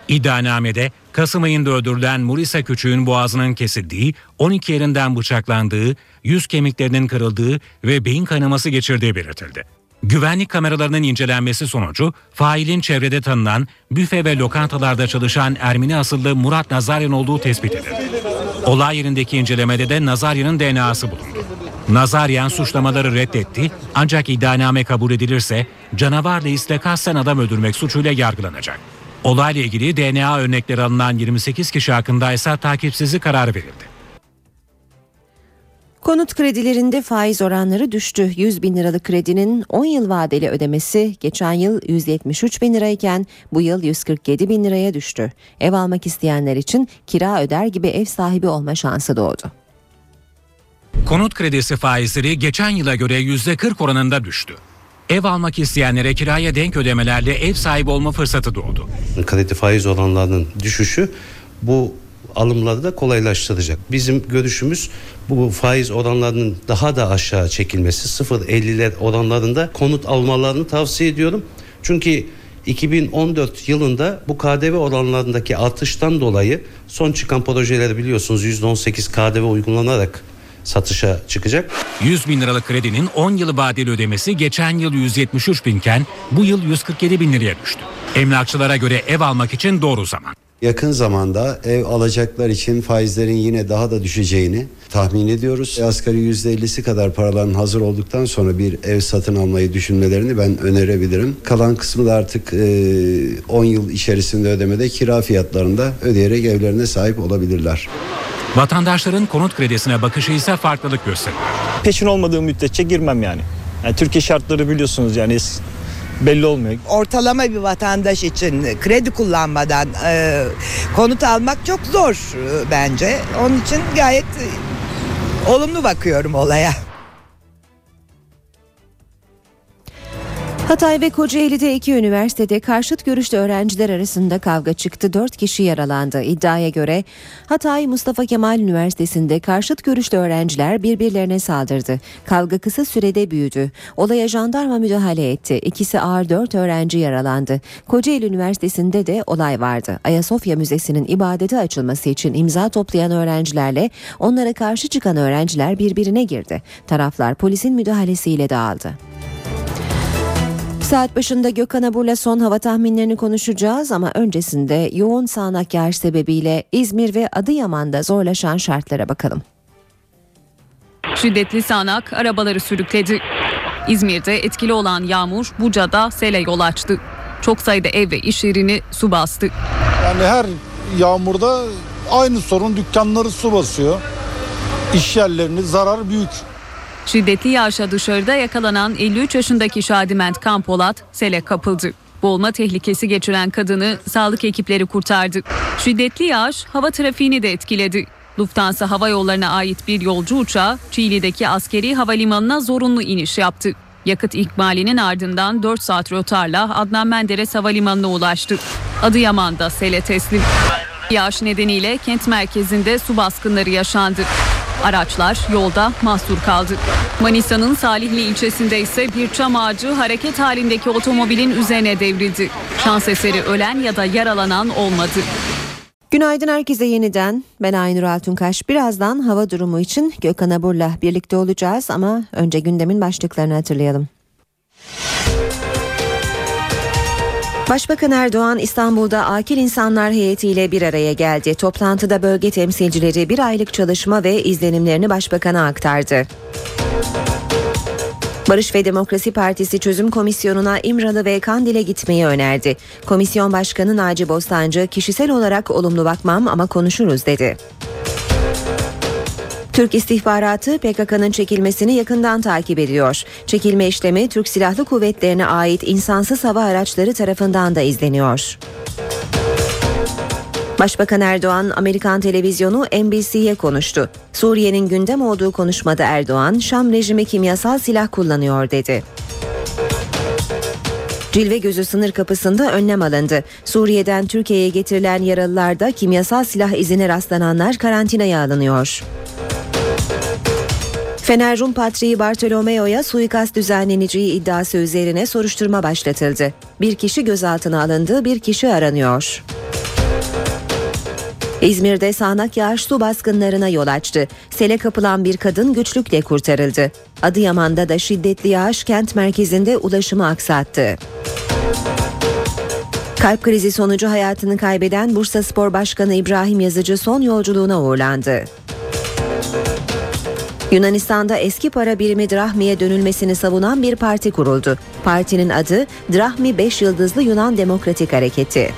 İddianamede Kasım ayında öldürülen Murisa Küçük'ün boğazının kesildiği, 12 yerinden bıçaklandığı, yüz kemiklerinin kırıldığı ve beyin kanaması geçirdiği belirtildi. Güvenlik kameralarının incelenmesi sonucu failin çevrede tanınan büfe ve lokantalarda çalışan Ermeni asıllı Murat Nazaryan olduğu tespit edildi. Olay yerindeki incelemede de Nazaryan'ın DNA'sı bulundu. Nazaryan suçlamaları reddetti ancak iddianame kabul edilirse canavarla isle kasten adam öldürmek suçuyla yargılanacak. Olayla ilgili DNA örnekleri alınan 28 kişi hakkında ise takipsizlik kararı verildi. Konut kredilerinde faiz oranları düştü. 100 bin liralık kredinin 10 yıl vadeli ödemesi geçen yıl 173 bin lirayken bu yıl 147 bin liraya düştü. Ev almak isteyenler için kira öder gibi ev sahibi olma şansı doğdu. Konut kredisi faizleri geçen yıla göre %40 oranında düştü. Ev almak isteyenlere kiraya denk ödemelerle ev sahibi olma fırsatı doğdu. Kredi faiz oranlarının düşüşü bu alımları da kolaylaştıracak. Bizim görüşümüz bu faiz oranlarının daha da aşağı çekilmesi 0.50'ler oranlarında konut almalarını tavsiye ediyorum. Çünkü 2014 yılında bu KDV oranlarındaki artıştan dolayı son çıkan projeleri biliyorsunuz %18 KDV uygulanarak satışa çıkacak. 100 bin liralık kredinin 10 yılı vadeli ödemesi geçen yıl 173 binken bu yıl 147 bin liraya düştü. Emlakçılara göre ev almak için doğru zaman. Yakın zamanda ev alacaklar için faizlerin yine daha da düşeceğini tahmin ediyoruz. Asgari %50'si kadar paraların hazır olduktan sonra bir ev satın almayı düşünmelerini ben önerebilirim. Kalan kısmı da artık 10 yıl içerisinde ödemede kira fiyatlarında ödeyerek evlerine sahip olabilirler. Vatandaşların konut kredisine bakışı ise farklılık gösteriyor. Peşin olmadığı müddetçe girmem yani. yani Türkiye şartları biliyorsunuz yani belli olmuyor. Ortalama bir vatandaş için kredi kullanmadan e, konut almak çok zor e, bence. Onun için gayet e, olumlu bakıyorum olaya. Hatay ve Kocaeli'de iki üniversitede karşıt görüşlü öğrenciler arasında kavga çıktı. Dört kişi yaralandı. İddiaya göre Hatay Mustafa Kemal Üniversitesi'nde karşıt görüşlü öğrenciler birbirlerine saldırdı. Kavga kısa sürede büyüdü. Olaya jandarma müdahale etti. İkisi ağır dört öğrenci yaralandı. Kocaeli Üniversitesi'nde de olay vardı. Ayasofya Müzesi'nin ibadete açılması için imza toplayan öğrencilerle onlara karşı çıkan öğrenciler birbirine girdi. Taraflar polisin müdahalesiyle dağıldı. Saat başında Gökhan Abur'la son hava tahminlerini konuşacağız ama öncesinde yoğun sağanak yağış sebebiyle İzmir ve Adıyaman'da zorlaşan şartlara bakalım. Şiddetli sağanak arabaları sürükledi. İzmir'de etkili olan yağmur Buca'da sele yol açtı. Çok sayıda ev ve iş yerini su bastı. Yani her yağmurda aynı sorun dükkanları su basıyor. İş yerlerini zarar büyük. Şiddetli yağışa dışarıda yakalanan 53 yaşındaki Şadiment Kampolat sele kapıldı. Boğulma tehlikesi geçiren kadını sağlık ekipleri kurtardı. Şiddetli yağış hava trafiğini de etkiledi. Lufthansa Hava Yolları'na ait bir yolcu uçağı Çiğli'deki askeri havalimanına zorunlu iniş yaptı. Yakıt ikmalinin ardından 4 saat rötarla Adnan Menderes Havalimanı'na ulaştı. Adıyaman'da sele teslim. Yağış nedeniyle kent merkezinde su baskınları yaşandı. Araçlar yolda mahsur kaldı. Manisa'nın Salihli ilçesinde ise bir çam ağacı hareket halindeki otomobilin üzerine devrildi. Şans eseri ölen ya da yaralanan olmadı. Günaydın herkese yeniden. Ben Aynur Altunkaş. Birazdan hava durumu için Gökhan Abur'la birlikte olacağız ama önce gündemin başlıklarını hatırlayalım. Başbakan Erdoğan İstanbul'da akil insanlar heyetiyle bir araya geldi. Toplantıda bölge temsilcileri bir aylık çalışma ve izlenimlerini başbakana aktardı. Barış ve Demokrasi Partisi Çözüm Komisyonu'na İmralı ve Kandil'e gitmeyi önerdi. Komisyon Başkanı Naci Bostancı kişisel olarak olumlu bakmam ama konuşuruz dedi. Türk istihbaratı PKK'nın çekilmesini yakından takip ediyor. Çekilme işlemi Türk Silahlı Kuvvetlerine ait insansız hava araçları tarafından da izleniyor. Başbakan Erdoğan Amerikan televizyonu NBC'ye konuştu. Suriye'nin gündem olduğu konuşmada Erdoğan, Şam rejimi kimyasal silah kullanıyor dedi. Cilve gözü sınır kapısında önlem alındı. Suriye'den Türkiye'ye getirilen yaralılarda kimyasal silah izine rastlananlar karantinaya alınıyor. Fener Rum Patriği Bartolomeo'ya suikast düzenleneceği iddiası üzerine soruşturma başlatıldı. Bir kişi gözaltına alındı, bir kişi aranıyor. İzmir'de sağanak yağış su baskınlarına yol açtı. Sele kapılan bir kadın güçlükle kurtarıldı. Adıyaman'da da şiddetli yağış kent merkezinde ulaşımı aksattı. Kalp krizi sonucu hayatını kaybeden Bursa Spor Başkanı İbrahim Yazıcı son yolculuğuna uğurlandı. Yunanistan'da eski para birimi drahmiye dönülmesini savunan bir parti kuruldu. Partinin adı Drahmi 5 Yıldızlı Yunan Demokratik Hareketi.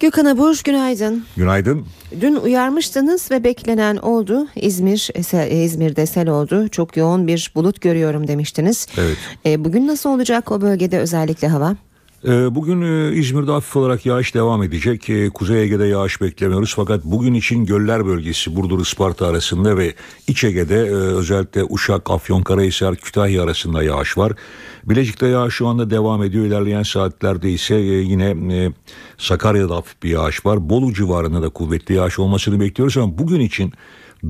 Gökhan Abur günaydın. Günaydın. Dün uyarmıştınız ve beklenen oldu. İzmir İzmir'de sel oldu. Çok yoğun bir bulut görüyorum demiştiniz. Evet. E, bugün nasıl olacak o bölgede özellikle hava? E, bugün e, İzmir'de hafif olarak yağış devam edecek. Kuzey Ege'de yağış beklemiyoruz. Fakat bugün için göller bölgesi Burdur Isparta arasında ve İç Ege'de özellikle Uşak, Afyonkarahisar, Kütahya arasında yağış var. Bilecik'te yağış şu anda devam ediyor. İlerleyen saatlerde ise yine Sakarya'da hafif bir yağış var. Bolu civarında da kuvvetli yağış olmasını bekliyoruz ama bugün için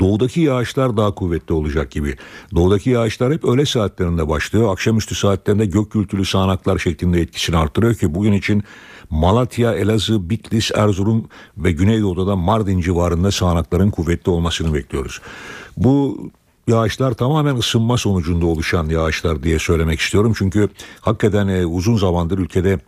doğudaki yağışlar daha kuvvetli olacak gibi. Doğudaki yağışlar hep öğle saatlerinde başlıyor. Akşamüstü saatlerinde gök gürültülü sağanaklar şeklinde etkisini artırıyor ki bugün için Malatya, Elazığ, Bitlis, Erzurum ve Güneydoğu'da da Mardin civarında sağanakların kuvvetli olmasını bekliyoruz. Bu yağışlar tamamen ısınma sonucunda oluşan yağışlar diye söylemek istiyorum. Çünkü hakikaten e, uzun zamandır ülkede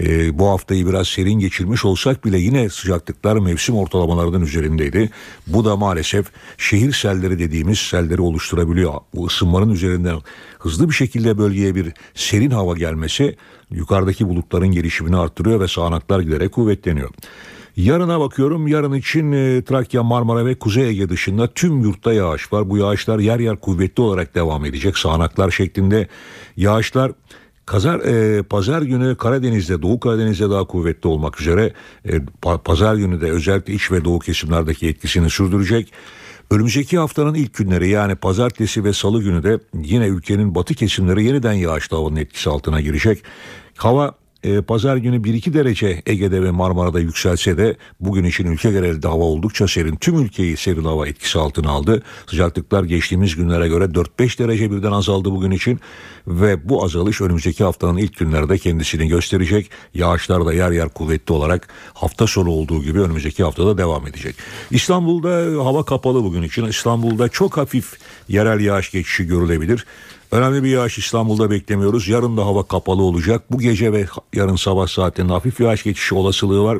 e, bu haftayı biraz serin geçirmiş olsak bile yine sıcaklıklar mevsim ortalamalarının üzerindeydi. Bu da maalesef şehir selleri dediğimiz selleri oluşturabiliyor. Bu ısınmanın üzerinden hızlı bir şekilde bölgeye bir serin hava gelmesi yukarıdaki bulutların gelişimini arttırıyor ve sağanaklar giderek kuvvetleniyor. Yarına bakıyorum. Yarın için e, Trakya, Marmara ve Kuzey Ege dışında tüm yurtta yağış var. Bu yağışlar yer yer kuvvetli olarak devam edecek. Sağanaklar şeklinde yağışlar Kazar, e, pazar günü Karadeniz'de, Doğu Karadeniz'de daha kuvvetli olmak üzere e, pazar günü de özellikle iç ve doğu kesimlerdeki etkisini sürdürecek. Önümüzdeki haftanın ilk günleri yani pazartesi ve salı günü de yine ülkenin batı kesimleri yeniden yağışlı havanın etkisi altına girecek. Hava e, pazar günü 1-2 derece Ege'de ve Marmara'da yükselse de bugün için ülke genelinde hava oldukça serin. Tüm ülkeyi serin hava etkisi altına aldı. Sıcaklıklar geçtiğimiz günlere göre 4-5 derece birden azaldı bugün için ve bu azalış önümüzdeki haftanın ilk günlerde kendisini gösterecek. Yağışlar da yer yer kuvvetli olarak hafta sonu olduğu gibi önümüzdeki haftada devam edecek. İstanbul'da hava kapalı bugün için. İstanbul'da çok hafif yerel yağış geçişi görülebilir. Önemli bir yağış İstanbul'da beklemiyoruz. Yarın da hava kapalı olacak. Bu gece ve yarın sabah saatlerinde hafif yağış geçişi olasılığı var.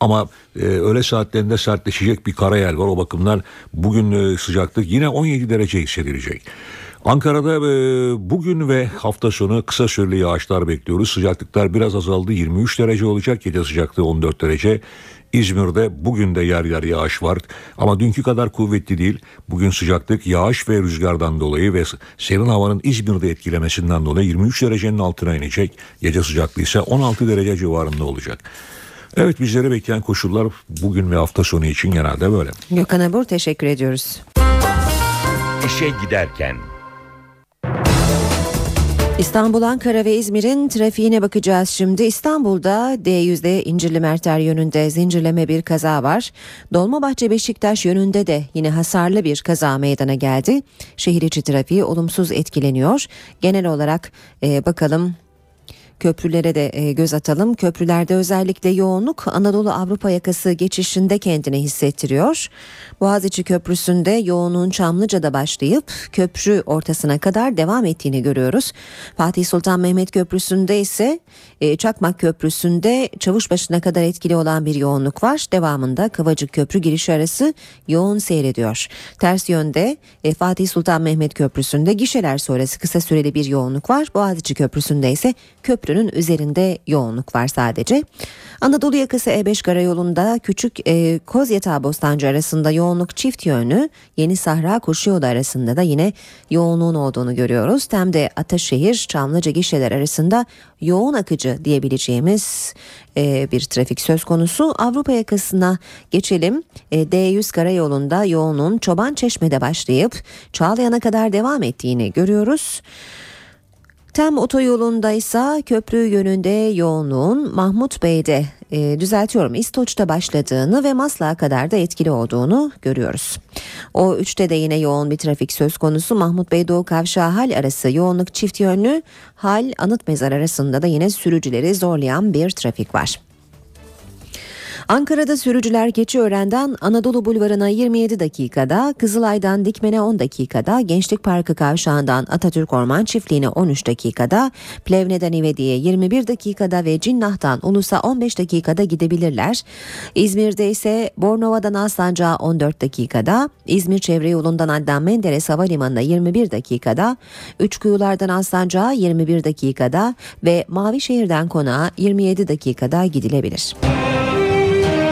Ama e, öğle saatlerinde sertleşecek bir karayel var. O bakımdan bugün e, sıcaklık yine 17 derece hissedilecek. Ankara'da e, bugün ve hafta sonu kısa süreli yağışlar bekliyoruz. Sıcaklıklar biraz azaldı 23 derece olacak. Gece sıcaklığı 14 derece. İzmir'de bugün de yer yer yağış var ama dünkü kadar kuvvetli değil. Bugün sıcaklık yağış ve rüzgardan dolayı ve serin havanın İzmir'de etkilemesinden dolayı 23 derecenin altına inecek. Gece sıcaklığı ise 16 derece civarında olacak. Evet bizlere bekleyen koşullar bugün ve hafta sonu için genelde böyle. Gökhan Abur teşekkür ediyoruz. İşe giderken İstanbul, Ankara ve İzmir'in trafiğine bakacağız şimdi. İstanbul'da D100'de İncirli Merter yönünde zincirleme bir kaza var. Dolmabahçe Beşiktaş yönünde de yine hasarlı bir kaza meydana geldi. Şehir içi trafiği olumsuz etkileniyor. Genel olarak e, bakalım Köprülere de e, göz atalım. Köprülerde özellikle yoğunluk Anadolu Avrupa yakası geçişinde kendini hissettiriyor. Boğaziçi Köprüsü'nde yoğunluğun Çamlıca'da başlayıp köprü ortasına kadar devam ettiğini görüyoruz. Fatih Sultan Mehmet Köprüsü'nde ise e, Çakmak Köprüsü'nde Çavuşbaşı'na kadar etkili olan bir yoğunluk var. Devamında Kavacık Köprü girişi arası yoğun seyrediyor. Ters yönde e, Fatih Sultan Mehmet Köprüsü'nde gişeler sonrası kısa süreli bir yoğunluk var. Boğaziçi Köprüsü'nde ise köprünün üzerinde yoğunluk var sadece. Anadolu yakası E5 karayolunda küçük e, Kozyatağı Bostancı arasında yoğunluk çift yönlü. Yeni Sahra Koşuyolu arasında da yine yoğunluğun olduğunu görüyoruz. Temde Ataşehir Çamlıca gişeler arasında yoğun akıcı diyebileceğimiz e, bir trafik söz konusu. Avrupa yakasına geçelim. E, D100 karayolunda yoğunluğun Çoban Çeşme'de başlayıp Çağlayan'a kadar devam ettiğini görüyoruz. Tem otoyolunda ise köprü yönünde yoğunluğun Mahmut Bey'de e, düzeltiyorum İstoç'ta başladığını ve Maslak'a kadar da etkili olduğunu görüyoruz. O üçte de yine yoğun bir trafik söz konusu Mahmut Bey Doğu Kavşağı Hal arası yoğunluk çift yönlü Hal Anıt Mezar arasında da yine sürücüleri zorlayan bir trafik var. Ankara'da sürücüler Keçiören'den Anadolu Bulvarı'na 27 dakikada, Kızılay'dan Dikmen'e 10 dakikada, Gençlik Parkı Kavşağı'ndan Atatürk Orman Çiftliği'ne 13 dakikada, Plevne'den İvedi'ye 21 dakikada ve Cinnah'tan Ulus'a 15 dakikada gidebilirler. İzmir'de ise Bornova'dan Alsancak'a 14 dakikada, İzmir Çevre Yolu'ndan Adnan Menderes Havalimanı'na 21 dakikada, Üçkuyular'dan Alsancak'a 21 dakikada ve Mavişehir'den Konağa 27 dakikada gidilebilir.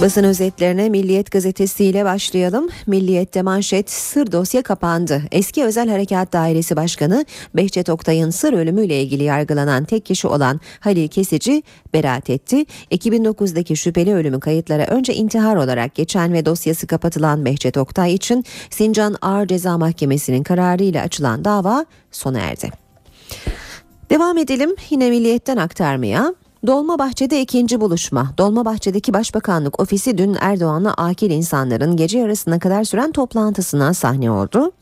Basın özetlerine Milliyet Gazetesi ile başlayalım. Milliyet'te manşet sır dosya kapandı. Eski Özel Harekat Dairesi Başkanı Behçet Oktay'ın sır ölümüyle ilgili yargılanan tek kişi olan Halil Kesici beraat etti. 2009'daki şüpheli ölümü kayıtlara önce intihar olarak geçen ve dosyası kapatılan Behçet Oktay için Sincan Ağır Ceza Mahkemesi'nin kararıyla açılan dava sona erdi. Devam edelim yine Milliyet'ten aktarmaya. Dolmabahçe'de ikinci buluşma. Dolmabahçe'deki Başbakanlık ofisi dün Erdoğan'la akil insanların gece yarısına kadar süren toplantısına sahne oldu.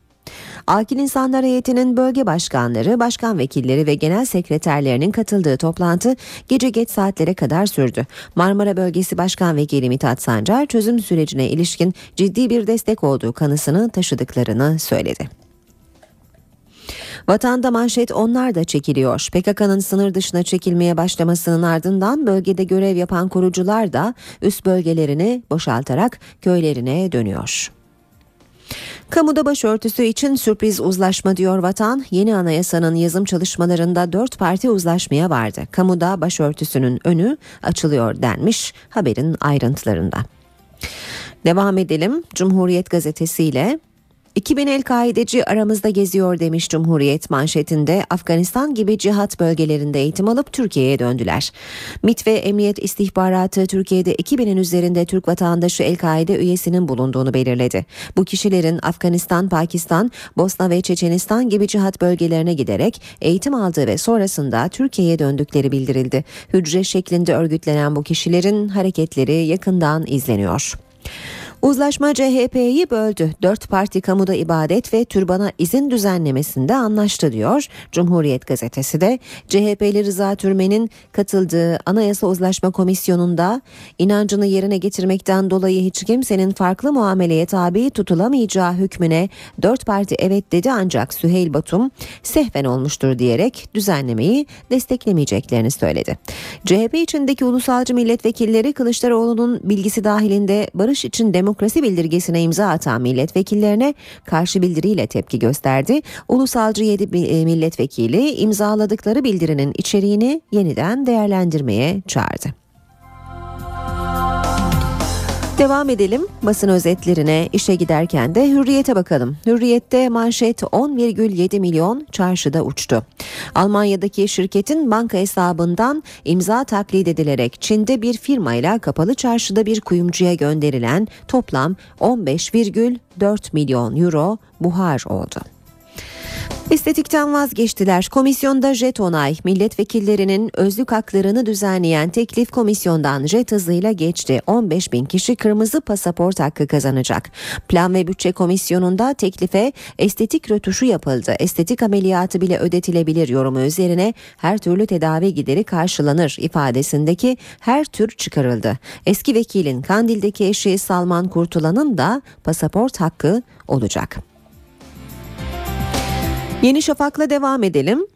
Akil İnsanlar Heyeti'nin bölge başkanları, başkan vekilleri ve genel sekreterlerinin katıldığı toplantı gece geç saatlere kadar sürdü. Marmara Bölgesi Başkan Vekili Mithat Sancar çözüm sürecine ilişkin ciddi bir destek olduğu kanısını taşıdıklarını söyledi. Vatanda manşet onlar da çekiliyor. PKK'nın sınır dışına çekilmeye başlamasının ardından bölgede görev yapan korucular da üst bölgelerini boşaltarak köylerine dönüyor. Kamuda başörtüsü için sürpriz uzlaşma diyor Vatan. Yeni anayasanın yazım çalışmalarında dört parti uzlaşmaya vardı. Kamuda başörtüsünün önü açılıyor denmiş haberin ayrıntılarında. Devam edelim Cumhuriyet gazetesiyle. 2000 El-Kaideci aramızda geziyor demiş Cumhuriyet manşetinde Afganistan gibi cihat bölgelerinde eğitim alıp Türkiye'ye döndüler. MIT ve Emniyet İstihbaratı Türkiye'de 2000'in üzerinde Türk vatandaşı El-Kaide üyesinin bulunduğunu belirledi. Bu kişilerin Afganistan, Pakistan, Bosna ve Çeçenistan gibi cihat bölgelerine giderek eğitim aldığı ve sonrasında Türkiye'ye döndükleri bildirildi. Hücre şeklinde örgütlenen bu kişilerin hareketleri yakından izleniyor. Uzlaşma CHP'yi böldü. Dört parti kamuda ibadet ve türbana izin düzenlemesinde anlaştı diyor. Cumhuriyet gazetesi de CHP'li Rıza Türmen'in katıldığı Anayasa Uzlaşma Komisyonu'nda inancını yerine getirmekten dolayı hiç kimsenin farklı muameleye tabi tutulamayacağı hükmüne dört parti evet dedi ancak Süheyl Batum sehven olmuştur diyerek düzenlemeyi desteklemeyeceklerini söyledi. CHP içindeki ulusalcı milletvekilleri Kılıçdaroğlu'nun bilgisi dahilinde barış için demokrasi demokrasi bildirgesine imza atan milletvekillerine karşı bildiriyle tepki gösterdi. Ulusalcı 7 milletvekili imzaladıkları bildirinin içeriğini yeniden değerlendirmeye çağırdı. Devam edelim basın özetlerine işe giderken de hürriyete bakalım. Hürriyette manşet 10,7 milyon çarşıda uçtu. Almanya'daki şirketin banka hesabından imza taklit edilerek Çin'de bir firmayla kapalı çarşıda bir kuyumcuya gönderilen toplam 15,4 milyon euro buhar oldu. Estetikten vazgeçtiler. Komisyonda jet onay. Milletvekillerinin özlük haklarını düzenleyen teklif komisyondan jet hızıyla geçti. 15 bin kişi kırmızı pasaport hakkı kazanacak. Plan ve bütçe komisyonunda teklife estetik rötuşu yapıldı. Estetik ameliyatı bile ödetilebilir yorumu üzerine her türlü tedavi gideri karşılanır ifadesindeki her tür çıkarıldı. Eski vekilin Kandil'deki eşi Salman Kurtulan'ın da pasaport hakkı olacak. Yeni Şafak'la devam edelim.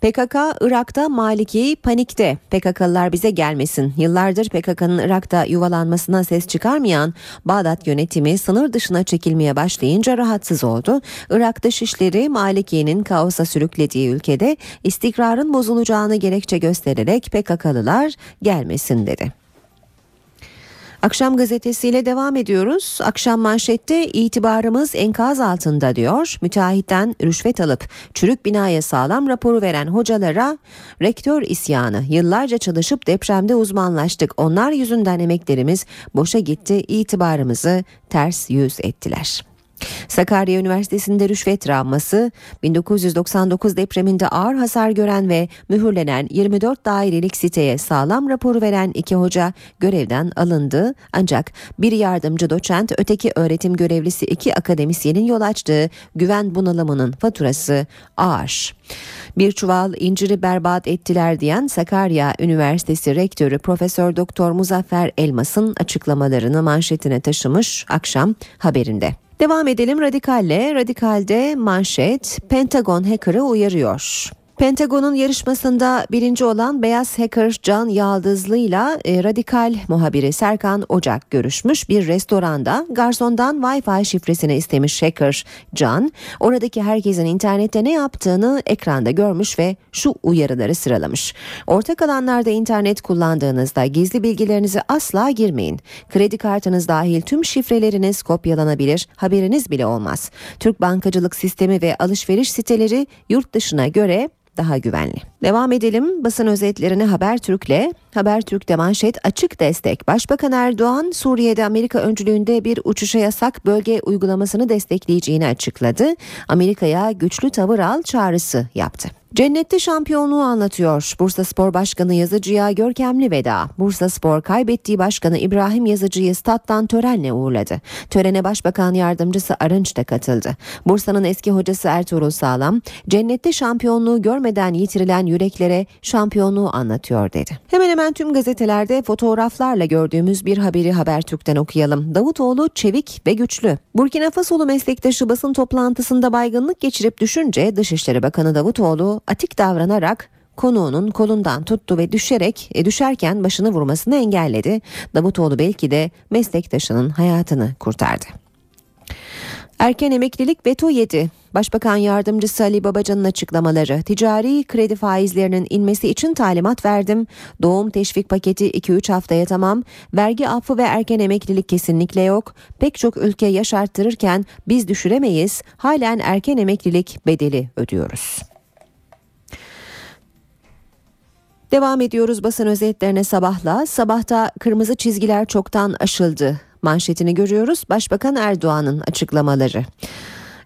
PKK Irak'ta Maliki panikte. PKK'lılar bize gelmesin. Yıllardır PKK'nın Irak'ta yuvalanmasına ses çıkarmayan Bağdat yönetimi sınır dışına çekilmeye başlayınca rahatsız oldu. Irak Dışişleri Maliki'nin kaosa sürüklediği ülkede istikrarın bozulacağını gerekçe göstererek PKK'lılar gelmesin dedi. Akşam gazetesiyle devam ediyoruz. Akşam manşette itibarımız enkaz altında diyor. Müteahhitten rüşvet alıp çürük binaya sağlam raporu veren hocalara rektör isyanı. Yıllarca çalışıp depremde uzmanlaştık. Onlar yüzünden emeklerimiz boşa gitti. İtibarımızı ters yüz ettiler. Sakarya Üniversitesi'nde rüşvet travması, 1999 depreminde ağır hasar gören ve mühürlenen 24 dairelik siteye sağlam raporu veren iki hoca görevden alındı. Ancak bir yardımcı doçent, öteki öğretim görevlisi iki akademisyenin yol açtığı güven bunalımının faturası ağır. Bir çuval inciri berbat ettiler diyen Sakarya Üniversitesi Rektörü Profesör Doktor Muzaffer Elmas'ın açıklamalarını manşetine taşımış akşam haberinde. Devam edelim Radikal'le. Radikal'de manşet Pentagon hacker'ı uyarıyor. Pentagon'un yarışmasında birinci olan beyaz hacker Can Yaldızlı ile radikal muhabiri Serkan Ocak görüşmüş. Bir restoranda garsondan Wi-Fi şifresini istemiş hacker Can. Oradaki herkesin internette ne yaptığını ekranda görmüş ve şu uyarıları sıralamış. Ortak alanlarda internet kullandığınızda gizli bilgilerinizi asla girmeyin. Kredi kartınız dahil tüm şifreleriniz kopyalanabilir, haberiniz bile olmaz. Türk bankacılık sistemi ve alışveriş siteleri yurt dışına göre daha güvenli. Devam edelim basın özetlerine Habertürk'le. Habertürk'te manşet açık destek. Başbakan Erdoğan Suriye'de Amerika öncülüğünde bir uçuşa yasak bölge uygulamasını destekleyeceğini açıkladı. Amerika'ya güçlü tavır al çağrısı yaptı. Cennette şampiyonluğu anlatıyor. Bursa Spor Başkanı Yazıcı'ya görkemli veda. Bursa Spor kaybettiği başkanı İbrahim Yazıcı'yı stat'tan törenle uğurladı. Törene Başbakan Yardımcısı Arınç da katıldı. Bursa'nın eski hocası Ertuğrul Sağlam, cennette şampiyonluğu görmeden yitirilen yüreklere şampiyonluğu anlatıyor dedi. Hemen hemen tüm gazetelerde fotoğraflarla gördüğümüz bir haberi Habertürk'ten okuyalım. Davutoğlu çevik ve güçlü. Burkina Fasolu meslektaşı basın toplantısında baygınlık geçirip düşünce Dışişleri Bakanı Davutoğlu atik davranarak konuğunun kolundan tuttu ve düşerek e, düşerken başını vurmasını engelledi. Davutoğlu belki de meslektaşının hayatını kurtardı. Erken emeklilik veto yedi. Başbakan Yardımcısı Ali Babacan'ın açıklamaları ticari kredi faizlerinin inmesi için talimat verdim. Doğum teşvik paketi 2-3 haftaya tamam. Vergi affı ve erken emeklilik kesinlikle yok. Pek çok ülke yaş arttırırken biz düşüremeyiz. Halen erken emeklilik bedeli ödüyoruz. Devam ediyoruz basın özetlerine sabahla. Sabahta kırmızı çizgiler çoktan aşıldı. Manşetini görüyoruz. Başbakan Erdoğan'ın açıklamaları.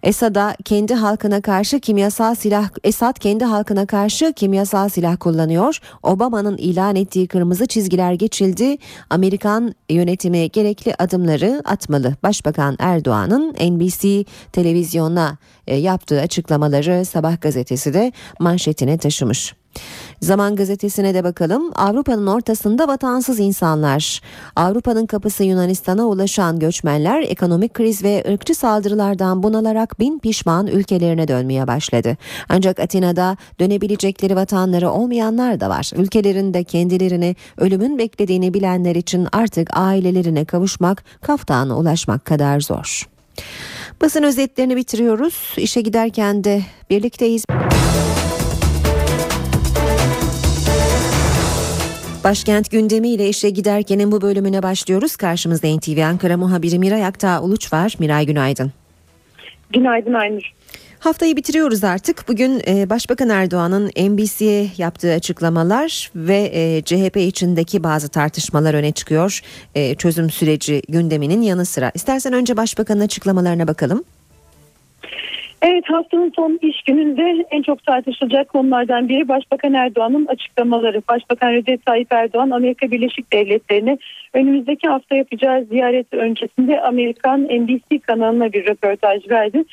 Esad'a kendi halkına karşı kimyasal silah Esad kendi halkına karşı kimyasal silah kullanıyor. Obama'nın ilan ettiği kırmızı çizgiler geçildi. Amerikan yönetimi gerekli adımları atmalı. Başbakan Erdoğan'ın NBC televizyona e, yaptığı açıklamaları Sabah gazetesi de manşetine taşımış. Zaman gazetesine de bakalım. Avrupa'nın ortasında vatansız insanlar. Avrupa'nın kapısı Yunanistan'a ulaşan göçmenler ekonomik kriz ve ırkçı saldırılardan bunalarak bin pişman ülkelerine dönmeye başladı. Ancak Atina'da dönebilecekleri vatanları olmayanlar da var. Ülkelerinde kendilerini ölümün beklediğini bilenler için artık ailelerine kavuşmak, kaftana ulaşmak kadar zor. Basın özetlerini bitiriyoruz. İşe giderken de birlikteyiz. Başkent gündemiyle işe giderkenin bu bölümüne başlıyoruz. Karşımızda NTV Ankara muhabiri Miray Aktağ Uluç var. Miray günaydın. Günaydın Aynur. Haftayı bitiriyoruz artık. Bugün e, Başbakan Erdoğan'ın NBC'ye yaptığı açıklamalar ve e, CHP içindeki bazı tartışmalar öne çıkıyor. E, çözüm süreci gündeminin yanı sıra. İstersen önce Başbakan'ın açıklamalarına bakalım. Evet haftanın son iş gününde en çok tartışılacak konulardan biri Başbakan Erdoğan'ın açıklamaları. Başbakan Recep Tayyip Erdoğan Amerika Birleşik Devletleri'ne önümüzdeki hafta yapacağı ziyaret öncesinde Amerikan NBC kanalına bir röportaj verdi.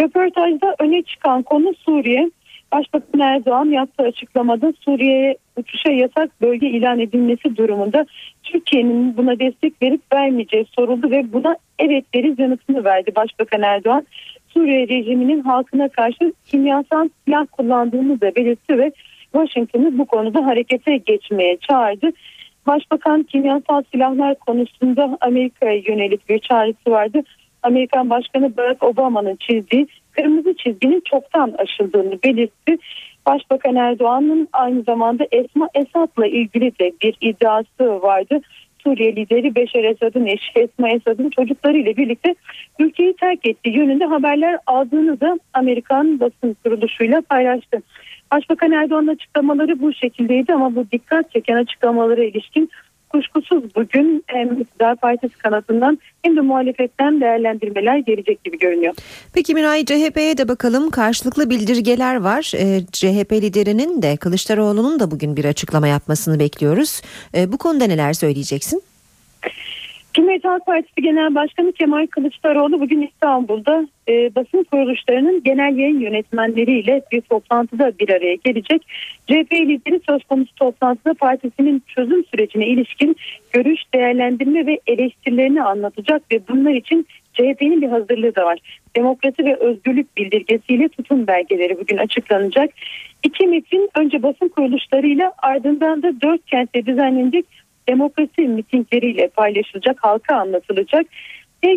Röportajda öne çıkan konu Suriye. Başbakan Erdoğan yaptığı açıklamada Suriye'ye uçuşa yasak bölge ilan edilmesi durumunda Türkiye'nin buna destek verip vermeyeceği soruldu ve buna evet deriz yanıtını verdi Başbakan Erdoğan. Suriye rejiminin halkına karşı kimyasal silah kullandığını da belirtti ve Washington'ı bu konuda harekete geçmeye çağırdı. Başbakan kimyasal silahlar konusunda Amerika'ya yönelik bir çağrısı vardı. Amerikan Başkanı Barack Obama'nın çizdiği kırmızı çizginin çoktan aşıldığını belirtti. Başbakan Erdoğan'ın aynı zamanda Esma Esad'la ilgili de bir iddiası vardı. Suriye lideri Beşer Esad'ın eşi Esma Esad'ın çocuklarıyla birlikte ülkeyi terk ettiği yönünde haberler aldığını da Amerikan basın kuruluşuyla paylaştı. Başbakan Erdoğan'ın açıklamaları bu şekildeydi ama bu dikkat çeken açıklamalara ilişkin kuşkusuz bugün hem iktidar partisi kanadından hem de muhalefetten değerlendirmeler gelecek gibi görünüyor. Peki Miray CHP'ye de bakalım karşılıklı bildirgeler var. Ee, CHP liderinin de Kılıçdaroğlu'nun da bugün bir açıklama yapmasını bekliyoruz. Ee, bu konuda neler söyleyeceksin? Cumhuriyet Halk Partisi Genel Başkanı Kemal Kılıçdaroğlu bugün İstanbul'da e, basın kuruluşlarının genel yayın yönetmenleriyle bir toplantıda bir araya gelecek. CHP lideri söz konusu toplantıda partisinin çözüm sürecine ilişkin görüş, değerlendirme ve eleştirilerini anlatacak ve bunlar için CHP'nin bir hazırlığı da var. Demokrasi ve özgürlük bildirgesiyle tutum belgeleri bugün açıklanacak. İki metin önce basın kuruluşlarıyla ardından da dört kentte düzenlenecek demokrasi mitingleriyle paylaşılacak, halka anlatılacak.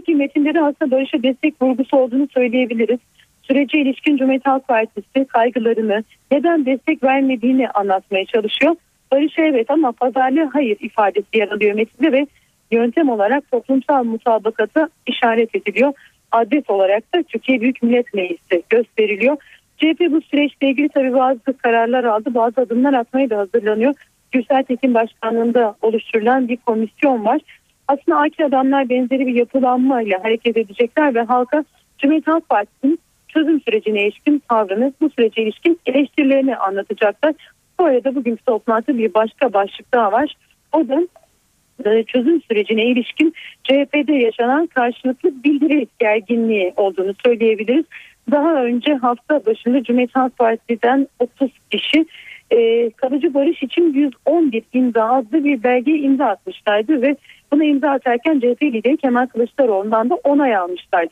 Metinde de aslında barışa destek vurgusu olduğunu söyleyebiliriz. Sürece ilişkin Cumhuriyet Halk Partisi kaygılarını, neden destek vermediğini anlatmaya çalışıyor. Barışa evet ama pazarlığa hayır ifadesi yer alıyor metinde ve yöntem olarak toplumsal mutabakata işaret ediliyor. Adres olarak da Türkiye Büyük Millet Meclisi gösteriliyor. CHP bu süreçle ilgili tabii bazı kararlar aldı, bazı adımlar atmaya da hazırlanıyor. Gürsel Tekin Başkanlığı'nda oluşturulan bir komisyon var. Aslında akil adamlar benzeri bir yapılanmayla hareket edecekler ve halka Cumhuriyet Halk Partisi'nin çözüm sürecine ilişkin tavrını, bu sürece ilişkin eleştirilerini anlatacaklar. Bu arada bugünkü toplantı bir başka başlık daha var. O da e, çözüm sürecine ilişkin CHP'de yaşanan karşılıklı bildiri gerginliği olduğunu söyleyebiliriz. Daha önce hafta başında Cumhuriyet Halk Partisi'den 30 kişi e, kalıcı barış için 111 imza adlı bir belgeye imza atmışlardı ve buna imza atarken CHP lideri Kemal Kılıçdaroğlu'ndan da onay almışlardı.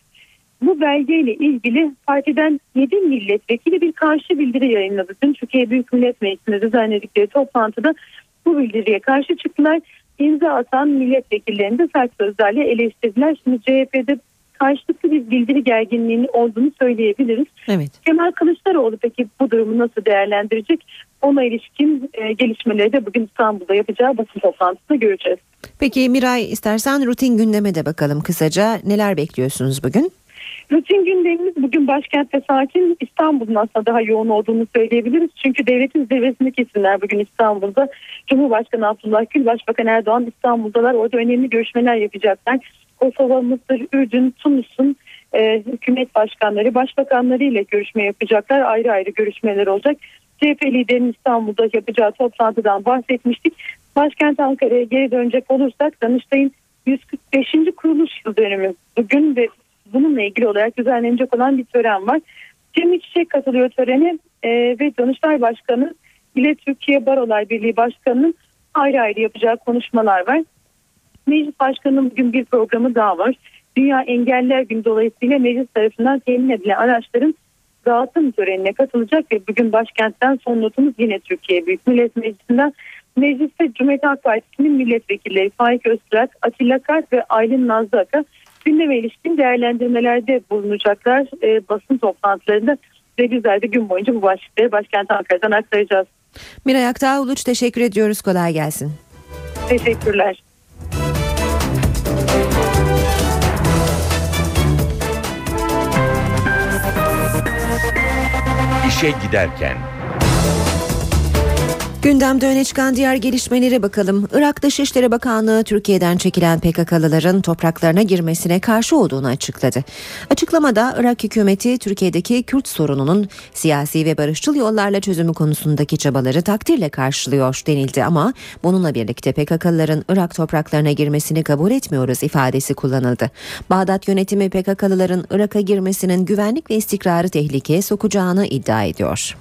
Bu belgeyle ilgili partiden 7 milletvekili bir karşı bildiri yayınladı. Dün Türkiye Büyük Millet Meclisi'nde düzenledikleri toplantıda bu bildiriye karşı çıktılar. İmza atan milletvekillerini de sert sözlerle eleştirdiler. Şimdi CHP'de karşılıklı bir bildiri gerginliğinin olduğunu söyleyebiliriz. Evet. Kemal Kılıçdaroğlu peki bu durumu nasıl değerlendirecek? Ona ilişkin e, gelişmeleri de bugün İstanbul'da yapacağı basın toplantısında göreceğiz. Peki Miray istersen rutin gündeme de bakalım kısaca. Neler bekliyorsunuz bugün? Rutin gündemimiz bugün başkentte sakin İstanbul'un aslında daha yoğun olduğunu söyleyebiliriz. Çünkü devletin zirvesindeki isimler bugün İstanbul'da. Cumhurbaşkanı Abdullah Gül, Başbakan Erdoğan İstanbul'dalar. Orada önemli görüşmeler yapacaklar. Kosova, Mısır, Ürdün, Tunus'un e, hükümet başkanları, başbakanları ile görüşme yapacaklar. Ayrı ayrı görüşmeler olacak. CHP liderinin İstanbul'da yapacağı toplantıdan bahsetmiştik. Başkent Ankara'ya geri dönecek olursak Danıştay'ın 145. kuruluş yıl dönümü bugün ve bununla ilgili olarak düzenlenecek olan bir tören var. Cemil Çiçek katılıyor törene e, ve Danıştay Başkanı ile Türkiye Barolar Birliği Başkanı'nın ayrı ayrı yapacağı konuşmalar var. Meclis Başkanı'nın bugün bir programı daha var. Dünya Engeller Günü dolayısıyla meclis tarafından temin edilen araçların dağıtım törenine katılacak ve bugün başkentten son notumuz yine Türkiye Büyük Millet Meclisi'nden. Mecliste Cumhuriyet Halk Partisi'nin milletvekilleri Faik Öztürk, Atilla Kart ve Aylin Nazlı Aka gündeme ilişkin değerlendirmelerde bulunacaklar e, basın toplantılarında ve bizler de gün boyunca bu başlıkları başkent Ankara'dan aktaracağız. Miray Aktağ Uluç teşekkür ediyoruz. Kolay gelsin. Teşekkürler. İşe giderken. Gündemde öne çıkan diğer gelişmelere bakalım. Irak Dışişleri Bakanlığı Türkiye'den çekilen PKK'lıların topraklarına girmesine karşı olduğunu açıkladı. Açıklamada Irak hükümeti Türkiye'deki Kürt sorununun siyasi ve barışçıl yollarla çözümü konusundaki çabaları takdirle karşılıyor denildi ama bununla birlikte PKK'lıların Irak topraklarına girmesini kabul etmiyoruz ifadesi kullanıldı. Bağdat yönetimi PKK'lıların Irak'a girmesinin güvenlik ve istikrarı tehlikeye sokacağını iddia ediyor.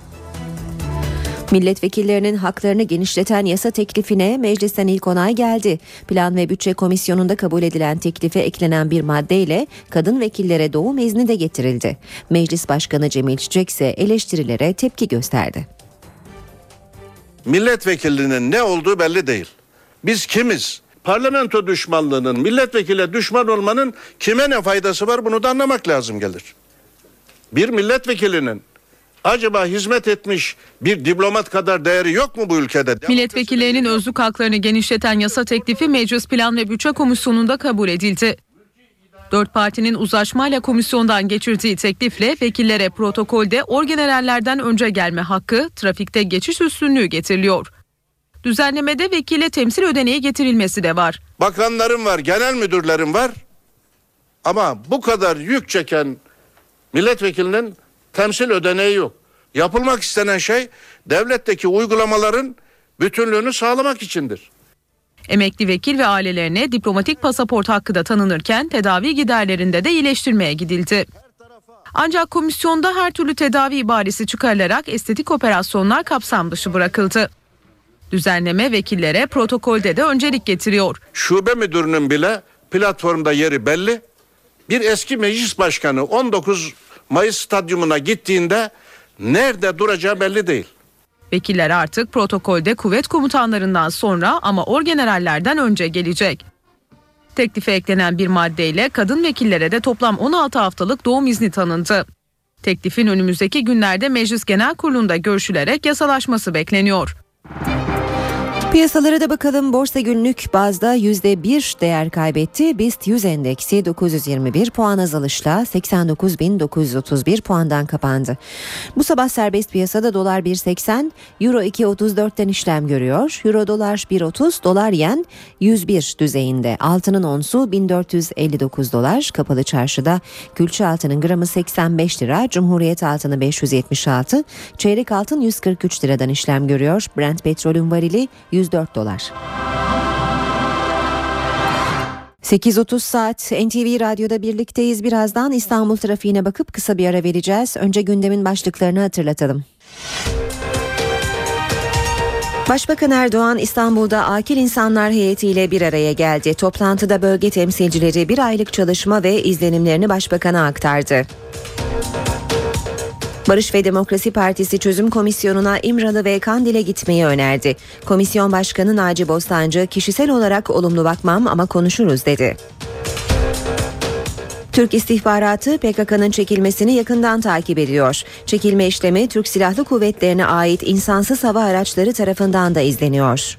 Milletvekillerinin haklarını genişleten yasa teklifine meclisten ilk onay geldi. Plan ve Bütçe Komisyonu'nda kabul edilen teklife eklenen bir maddeyle kadın vekillere doğum izni de getirildi. Meclis Başkanı Cemil Çiçek ise eleştirilere tepki gösterdi. Milletvekilinin ne olduğu belli değil. Biz kimiz? Parlamento düşmanlığının, milletvekile düşman olmanın kime ne faydası var bunu da anlamak lazım gelir. Bir milletvekilinin acaba hizmet etmiş bir diplomat kadar değeri yok mu bu ülkede? Milletvekillerinin özlük haklarını genişleten yasa teklifi Meclis Plan ve Bütçe Komisyonu'nda kabul edildi. Dört partinin uzlaşmayla komisyondan geçirdiği teklifle vekillere protokolde orgenerallerden önce gelme hakkı, trafikte geçiş üstünlüğü getiriliyor. Düzenlemede vekile temsil ödeneği getirilmesi de var. Bakanlarım var, genel müdürlerim var. Ama bu kadar yük çeken milletvekilinin temsil ödeneği yok. Yapılmak istenen şey devletteki uygulamaların bütünlüğünü sağlamak içindir. Emekli vekil ve ailelerine diplomatik pasaport hakkı da tanınırken tedavi giderlerinde de iyileştirmeye gidildi. Ancak komisyonda her türlü tedavi ibaresi çıkarılarak estetik operasyonlar kapsam dışı bırakıldı. Düzenleme vekillere protokolde de öncelik getiriyor. Şube müdürünün bile platformda yeri belli. Bir eski meclis başkanı 19 Mayıs stadyumuna gittiğinde nerede duracağı belli değil. Vekiller artık protokolde kuvvet komutanlarından sonra ama orgenerallerden önce gelecek. Teklife eklenen bir maddeyle kadın vekillere de toplam 16 haftalık doğum izni tanındı. Teklifin önümüzdeki günlerde Meclis Genel Kurulu'nda görüşülerek yasalaşması bekleniyor. Piyasalara da bakalım. Borsa günlük bazda %1 değer kaybetti. BIST 100 endeksi 921 puan azalışla 89.931 puandan kapandı. Bu sabah serbest piyasada dolar 1.80, euro 2.34'ten işlem görüyor. Euro dolar 1.30, dolar yen 101 düzeyinde. Altının onsu 1459 dolar. Kapalı çarşıda külçe altının gramı 85 lira. Cumhuriyet altını 576. Çeyrek altın 143 liradan işlem görüyor. Brent petrolün varili 104 dolar. 8.30 saat NTV Radyo'da birlikteyiz. Birazdan İstanbul trafiğine bakıp kısa bir ara vereceğiz. Önce gündemin başlıklarını hatırlatalım. Başbakan Erdoğan İstanbul'da akil insanlar heyetiyle bir araya geldi. Toplantıda bölge temsilcileri bir aylık çalışma ve izlenimlerini başbakana aktardı. Barış ve Demokrasi Partisi Çözüm Komisyonu'na İmralı ve Kandil'e gitmeyi önerdi. Komisyon Başkanı Naci Bostancı kişisel olarak olumlu bakmam ama konuşuruz dedi. Türk istihbaratı PKK'nın çekilmesini yakından takip ediyor. Çekilme işlemi Türk Silahlı Kuvvetlerine ait insansız hava araçları tarafından da izleniyor.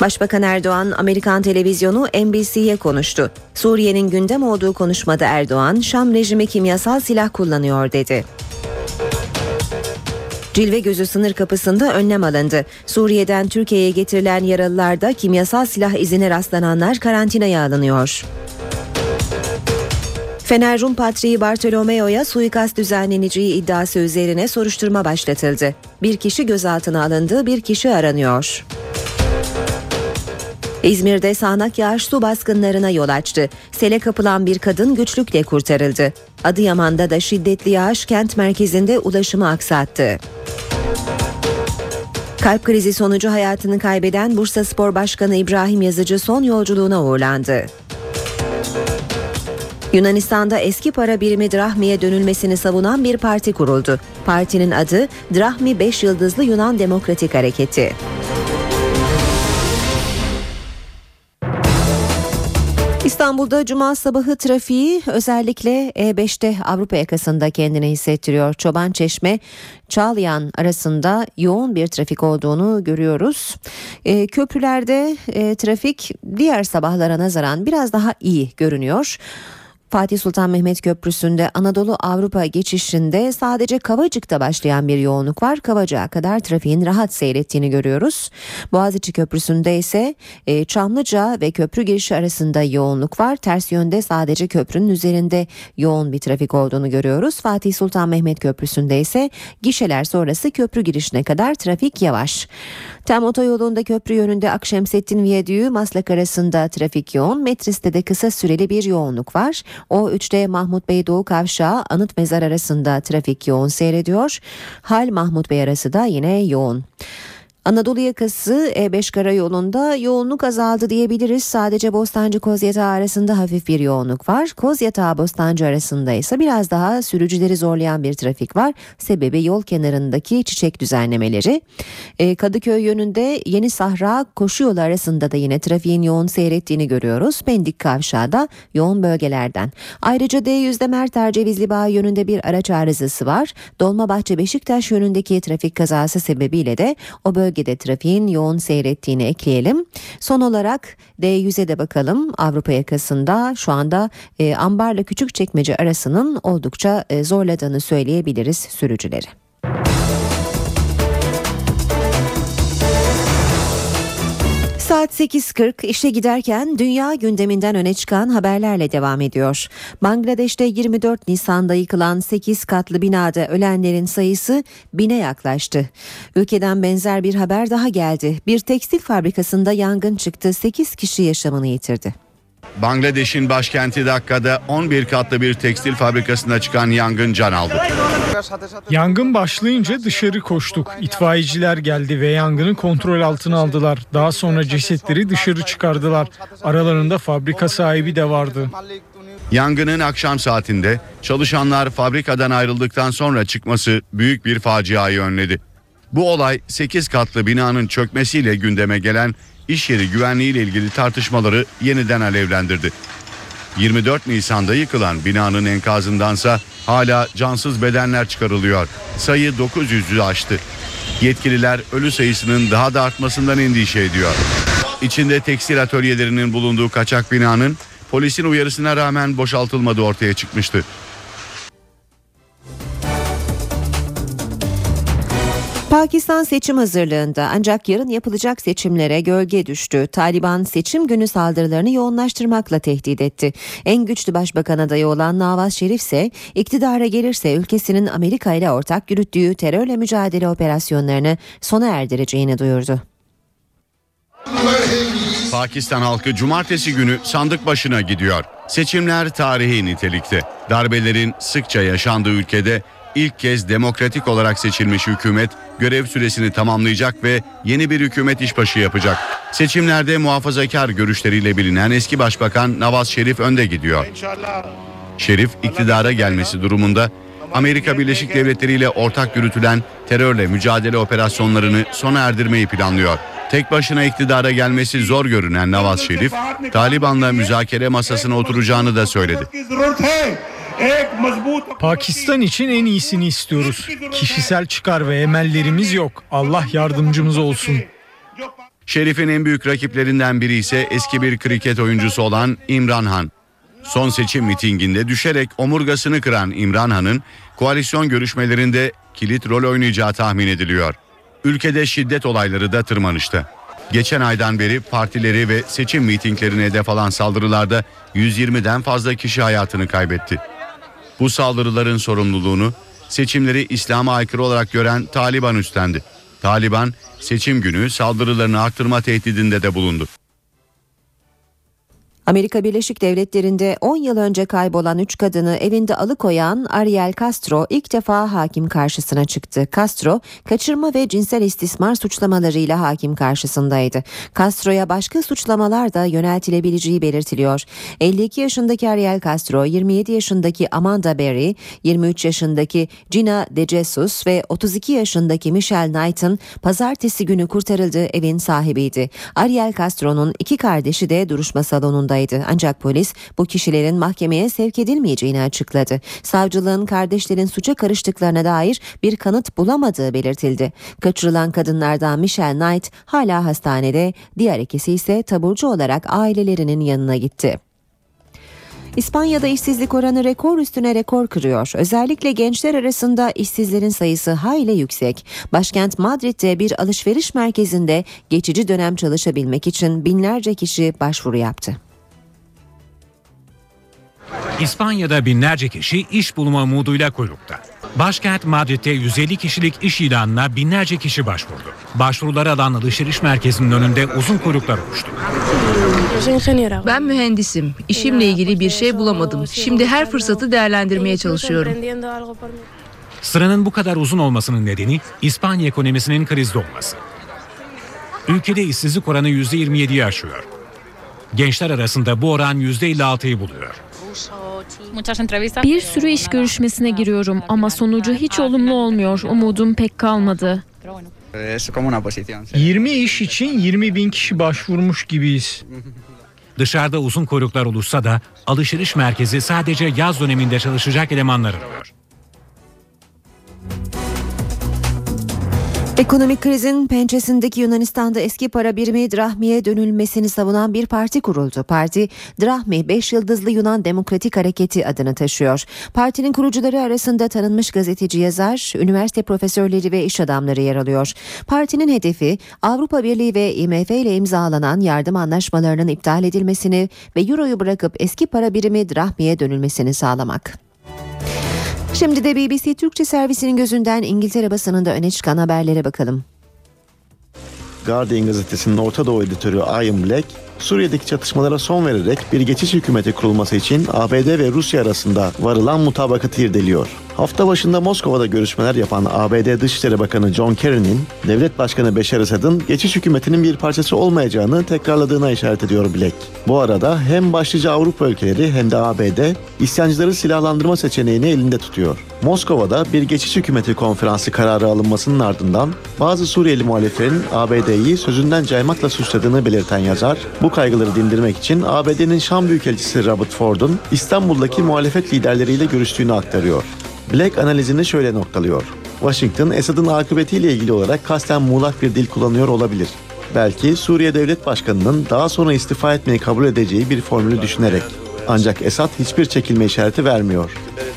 Başbakan Erdoğan Amerikan televizyonu NBC'ye konuştu. Suriye'nin gündem olduğu konuşmada Erdoğan, Şam rejimi kimyasal silah kullanıyor dedi. Cilve gözü sınır kapısında önlem alındı. Suriye'den Türkiye'ye getirilen yaralılarda kimyasal silah izine rastlananlar karantinaya alınıyor. Fener Rum Patriği Bartolomeo'ya suikast düzenleneceği iddiası üzerine soruşturma başlatıldı. Bir kişi gözaltına alındı, bir kişi aranıyor. İzmir'de sağanak yağış su baskınlarına yol açtı. Sele kapılan bir kadın güçlükle kurtarıldı. Adıyaman'da da şiddetli yağış kent merkezinde ulaşımı aksattı. Kalp krizi sonucu hayatını kaybeden Bursa Spor Başkanı İbrahim Yazıcı son yolculuğuna uğurlandı. Yunanistan'da eski para birimi drahmiye dönülmesini savunan bir parti kuruldu. Partinin adı Drahmi 5 Yıldızlı Yunan Demokratik Hareketi. İstanbul'da cuma sabahı trafiği özellikle E5'te Avrupa yakasında kendini hissettiriyor. Çoban Çeşme Çağlayan arasında yoğun bir trafik olduğunu görüyoruz. E, köprülerde e, trafik diğer sabahlara nazaran biraz daha iyi görünüyor. Fatih Sultan Mehmet Köprüsü'nde Anadolu Avrupa geçişinde sadece Kavacık'ta başlayan bir yoğunluk var. Kavacık'a kadar trafiğin rahat seyrettiğini görüyoruz. Boğaziçi Köprüsü'nde ise e, Çamlıca ve köprü girişi arasında yoğunluk var. Ters yönde sadece köprünün üzerinde yoğun bir trafik olduğunu görüyoruz. Fatih Sultan Mehmet Köprüsü'nde ise gişeler sonrası köprü girişine kadar trafik yavaş. Tem otoyolunda köprü yönünde Akşemsettin Viyadüğü Maslak arasında trafik yoğun. Metris'te de kısa süreli bir yoğunluk var. O 3'te Mahmut Bey Doğu Kavşağı Anıt Mezar arasında trafik yoğun seyrediyor. Hal Mahmut Bey arası da yine yoğun. Anadolu yakası E5 karayolunda yoğunluk azaldı diyebiliriz. Sadece Bostancı Kozyatağı arasında hafif bir yoğunluk var. Kozyatağı Bostancı arasında ise biraz daha sürücüleri zorlayan bir trafik var. Sebebi yol kenarındaki çiçek düzenlemeleri. E, Kadıköy yönünde Yeni Sahra koşu yolu arasında da yine trafiğin yoğun seyrettiğini görüyoruz. Pendik Kavşağı da yoğun bölgelerden. Ayrıca D100'de Mert Ercevizli Bağ yönünde bir araç arızası var. Dolmabahçe Beşiktaş yönündeki trafik kazası sebebiyle de o bölge bölgede trafiğin yoğun seyrettiğini ekleyelim. Son olarak D100'e de bakalım. Avrupa yakasında şu anda e, Ambar'la Küçükçekmece arasının oldukça e, zorladığını söyleyebiliriz sürücüleri. Saat 8.40 işe giderken dünya gündeminden öne çıkan haberlerle devam ediyor. Bangladeş'te 24 Nisan'da yıkılan 8 katlı binada ölenlerin sayısı bine yaklaştı. Ülkeden benzer bir haber daha geldi. Bir tekstil fabrikasında yangın çıktı 8 kişi yaşamını yitirdi. Bangladeş'in başkenti Dakka'da 11 katlı bir tekstil fabrikasında çıkan yangın can aldı. Yangın başlayınca dışarı koştuk. İtfaiyeciler geldi ve yangını kontrol altına aldılar. Daha sonra cesetleri dışarı çıkardılar. Aralarında fabrika sahibi de vardı. Yangının akşam saatinde çalışanlar fabrikadan ayrıldıktan sonra çıkması büyük bir faciayı önledi. Bu olay 8 katlı binanın çökmesiyle gündeme gelen iş yeri güvenliği ile ilgili tartışmaları yeniden alevlendirdi. 24 Nisan'da yıkılan binanın enkazındansa hala cansız bedenler çıkarılıyor. Sayı 900'ü aştı. Yetkililer ölü sayısının daha da artmasından endişe ediyor. İçinde tekstil atölyelerinin bulunduğu kaçak binanın polisin uyarısına rağmen boşaltılmadığı ortaya çıkmıştı. Pakistan seçim hazırlığında ancak yarın yapılacak seçimlere gölge düştü. Taliban seçim günü saldırılarını yoğunlaştırmakla tehdit etti. En güçlü başbakan adayı olan Nawaz Şerif ise iktidara gelirse ülkesinin Amerika ile ortak yürüttüğü terörle mücadele operasyonlarını sona erdireceğini duyurdu. Pakistan halkı cumartesi günü sandık başına gidiyor. Seçimler tarihi nitelikte. Darbelerin sıkça yaşandığı ülkede ilk kez demokratik olarak seçilmiş hükümet görev süresini tamamlayacak ve yeni bir hükümet işbaşı yapacak. Seçimlerde muhafazakar görüşleriyle bilinen eski başbakan Nawaz Şerif önde gidiyor. Şerif iktidara gelmesi durumunda Amerika Birleşik Devletleri ile ortak yürütülen terörle mücadele operasyonlarını sona erdirmeyi planlıyor. Tek başına iktidara gelmesi zor görünen Nawaz Şerif, Taliban'la müzakere masasına oturacağını da söyledi. Pakistan için en iyisini istiyoruz. Kişisel çıkar ve emellerimiz yok. Allah yardımcımız olsun. Şerif'in en büyük rakiplerinden biri ise eski bir kriket oyuncusu olan İmran Han. Son seçim mitinginde düşerek omurgasını kıran İmran Han'ın koalisyon görüşmelerinde kilit rol oynayacağı tahmin ediliyor. Ülkede şiddet olayları da tırmanıştı. Geçen aydan beri partileri ve seçim mitinglerine hedef alan saldırılarda 120'den fazla kişi hayatını kaybetti. Bu saldırıların sorumluluğunu seçimleri İslam'a aykırı olarak gören Taliban üstlendi. Taliban seçim günü saldırılarını arttırma tehdidinde de bulundu. Amerika Birleşik Devletleri'nde 10 yıl önce kaybolan 3 kadını evinde alıkoyan Ariel Castro ilk defa hakim karşısına çıktı. Castro, kaçırma ve cinsel istismar suçlamalarıyla hakim karşısındaydı. Castro'ya başka suçlamalar da yöneltilebileceği belirtiliyor. 52 yaşındaki Ariel Castro, 27 yaşındaki Amanda Berry, 23 yaşındaki Gina De Jesus ve 32 yaşındaki Michelle Knight'ın pazartesi günü kurtarıldığı evin sahibiydi. Ariel Castro'nun iki kardeşi de duruşma salonundaydı. Ancak polis bu kişilerin mahkemeye sevk edilmeyeceğini açıkladı. Savcılığın kardeşlerin suça karıştıklarına dair bir kanıt bulamadığı belirtildi. Kaçırılan kadınlardan Michelle Knight hala hastanede, diğer ikisi ise taburcu olarak ailelerinin yanına gitti. İspanya'da işsizlik oranı rekor üstüne rekor kırıyor. Özellikle gençler arasında işsizlerin sayısı hayli yüksek. Başkent Madrid'de bir alışveriş merkezinde geçici dönem çalışabilmek için binlerce kişi başvuru yaptı. İspanya'da binlerce kişi iş bulma umuduyla kuyrukta. Başkent Madrid'de 150 kişilik iş ilanına binlerce kişi başvurdu. Başvuruları alan alışveriş merkezinin önünde uzun kuyruklar oluştu. Ben mühendisim. İşimle ilgili bir şey bulamadım. Şimdi her fırsatı değerlendirmeye çalışıyorum. Sıranın bu kadar uzun olmasının nedeni İspanya ekonomisinin krizde olması. Ülkede işsizlik oranı %27'yi aşıyor. Gençler arasında bu oran %56'yı buluyor. Bir sürü iş görüşmesine giriyorum ama sonucu hiç olumlu olmuyor. Umudum pek kalmadı. 20 iş için 20 bin kişi başvurmuş gibiyiz. Dışarıda uzun kuyruklar olursa da alışveriş merkezi sadece yaz döneminde çalışacak elemanlar arıyor. Ekonomik krizin pençesindeki Yunanistan'da eski para birimi drahmiye dönülmesini savunan bir parti kuruldu. Parti Drahmi 5 Yıldızlı Yunan Demokratik Hareketi adını taşıyor. Partinin kurucuları arasında tanınmış gazeteci yazar, üniversite profesörleri ve iş adamları yer alıyor. Partinin hedefi Avrupa Birliği ve IMF ile imzalanan yardım anlaşmalarının iptal edilmesini ve Euro'yu bırakıp eski para birimi drahmiye dönülmesini sağlamak. Şimdi de BBC Türkçe servisinin gözünden İngiltere basınında öne çıkan haberlere bakalım. Guardian gazetesinin Orta Doğu editörü Ian Black, Suriye'deki çatışmalara son vererek bir geçiş hükümeti kurulması için ABD ve Rusya arasında varılan mutabakatı irdeliyor. Hafta başında Moskova'da görüşmeler yapan ABD Dışişleri Bakanı John Kerry'nin devlet başkanı Beşar Esad'ın geçiş hükümetinin bir parçası olmayacağını tekrarladığına işaret ediyor Black. Bu arada hem başlıca Avrupa ülkeleri hem de ABD isyancıları silahlandırma seçeneğini elinde tutuyor. Moskova'da bir geçiş hükümeti konferansı kararı alınmasının ardından bazı Suriyeli muhaliflerin ABD'yi sözünden caymakla suçladığını belirten yazar, bu kaygıları dindirmek için ABD'nin Şam Büyükelçisi Robert Ford'un İstanbul'daki muhalefet liderleriyle görüştüğünü aktarıyor. Black analizini şöyle noktalıyor. Washington, Esad'ın akıbetiyle ilgili olarak kasten muğlak bir dil kullanıyor olabilir. Belki Suriye Devlet Başkanı'nın daha sonra istifa etmeyi kabul edeceği bir formülü düşünerek. Ancak Esad hiçbir çekilme işareti vermiyor.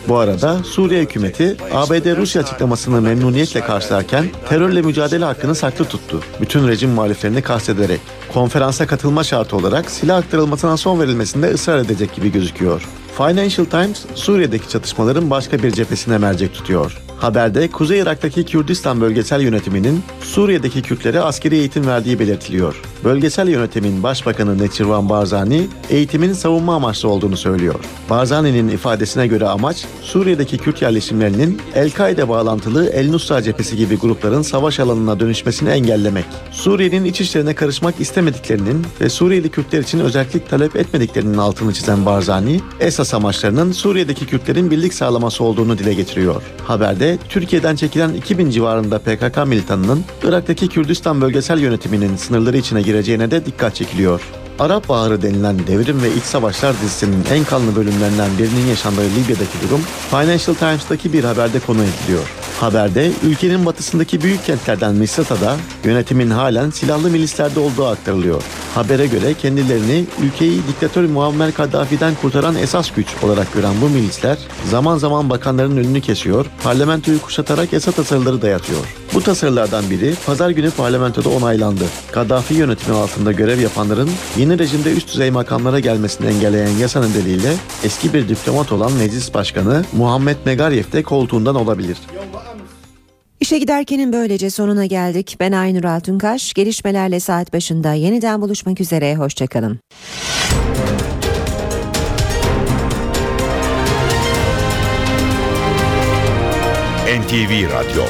Bu arada Suriye hükümeti ABD-Rusya açıklamasını memnuniyetle karşılarken terörle mücadele hakkını saklı tuttu. Bütün rejim muhaliflerini kastederek konferansa katılma şartı olarak silah aktarılmasına son verilmesinde ısrar edecek gibi gözüküyor. Financial Times Suriye'deki çatışmaların başka bir cephesine mercek tutuyor. Haberde Kuzey Irak'taki Kürdistan bölgesel yönetiminin Suriye'deki Kürtlere askeri eğitim verdiği belirtiliyor. Bölgesel yönetimin başbakanı Neçirvan Barzani eğitimin savunma amaçlı olduğunu söylüyor. Barzani'nin ifadesine göre amaç Suriye'deki Kürt yerleşimlerinin El-Kaide bağlantılı El Nusra cephesi gibi grupların savaş alanına dönüşmesini engellemek. Suriye'nin iç işlerine karışmak istemediklerinin ve Suriyeli Kürtler için özellik talep etmediklerinin altını çizen Barzani, esas amaçlarının Suriye'deki Kürtlerin birlik sağlaması olduğunu dile getiriyor. Haberde Türkiye'den çekilen 2000 civarında PKK militanının Irak'taki Kürdistan bölgesel yönetiminin sınırları içine gireceğine de dikkat çekiliyor. Arap Baharı denilen devrim ve iç savaşlar dizisinin en kanlı bölümlerinden birinin yaşandığı Libya'daki durum Financial Times'taki bir haberde konu ediliyor. Haberde ülkenin batısındaki büyük kentlerden Misrata'da yönetimin halen silahlı milislerde olduğu aktarılıyor. Habere göre kendilerini ülkeyi diktatör Muammer Kaddafi'den kurtaran esas güç olarak gören bu milisler zaman zaman bakanların önünü kesiyor, parlamentoyu kuşatarak yasa tasarıları dayatıyor. Bu tasarılardan biri pazar günü parlamentoda onaylandı. Kaddafi yönetimi altında görev yapanların yeni rejimde üst düzey makamlara gelmesini engelleyen yasa nedeniyle eski bir diplomat olan meclis başkanı Muhammed Megaryev de koltuğundan olabilir. İşe giderkenin böylece sonuna geldik. Ben Aynur Altunkaş. Gelişmelerle saat başında yeniden buluşmak üzere. Hoşçakalın. NTV Radyo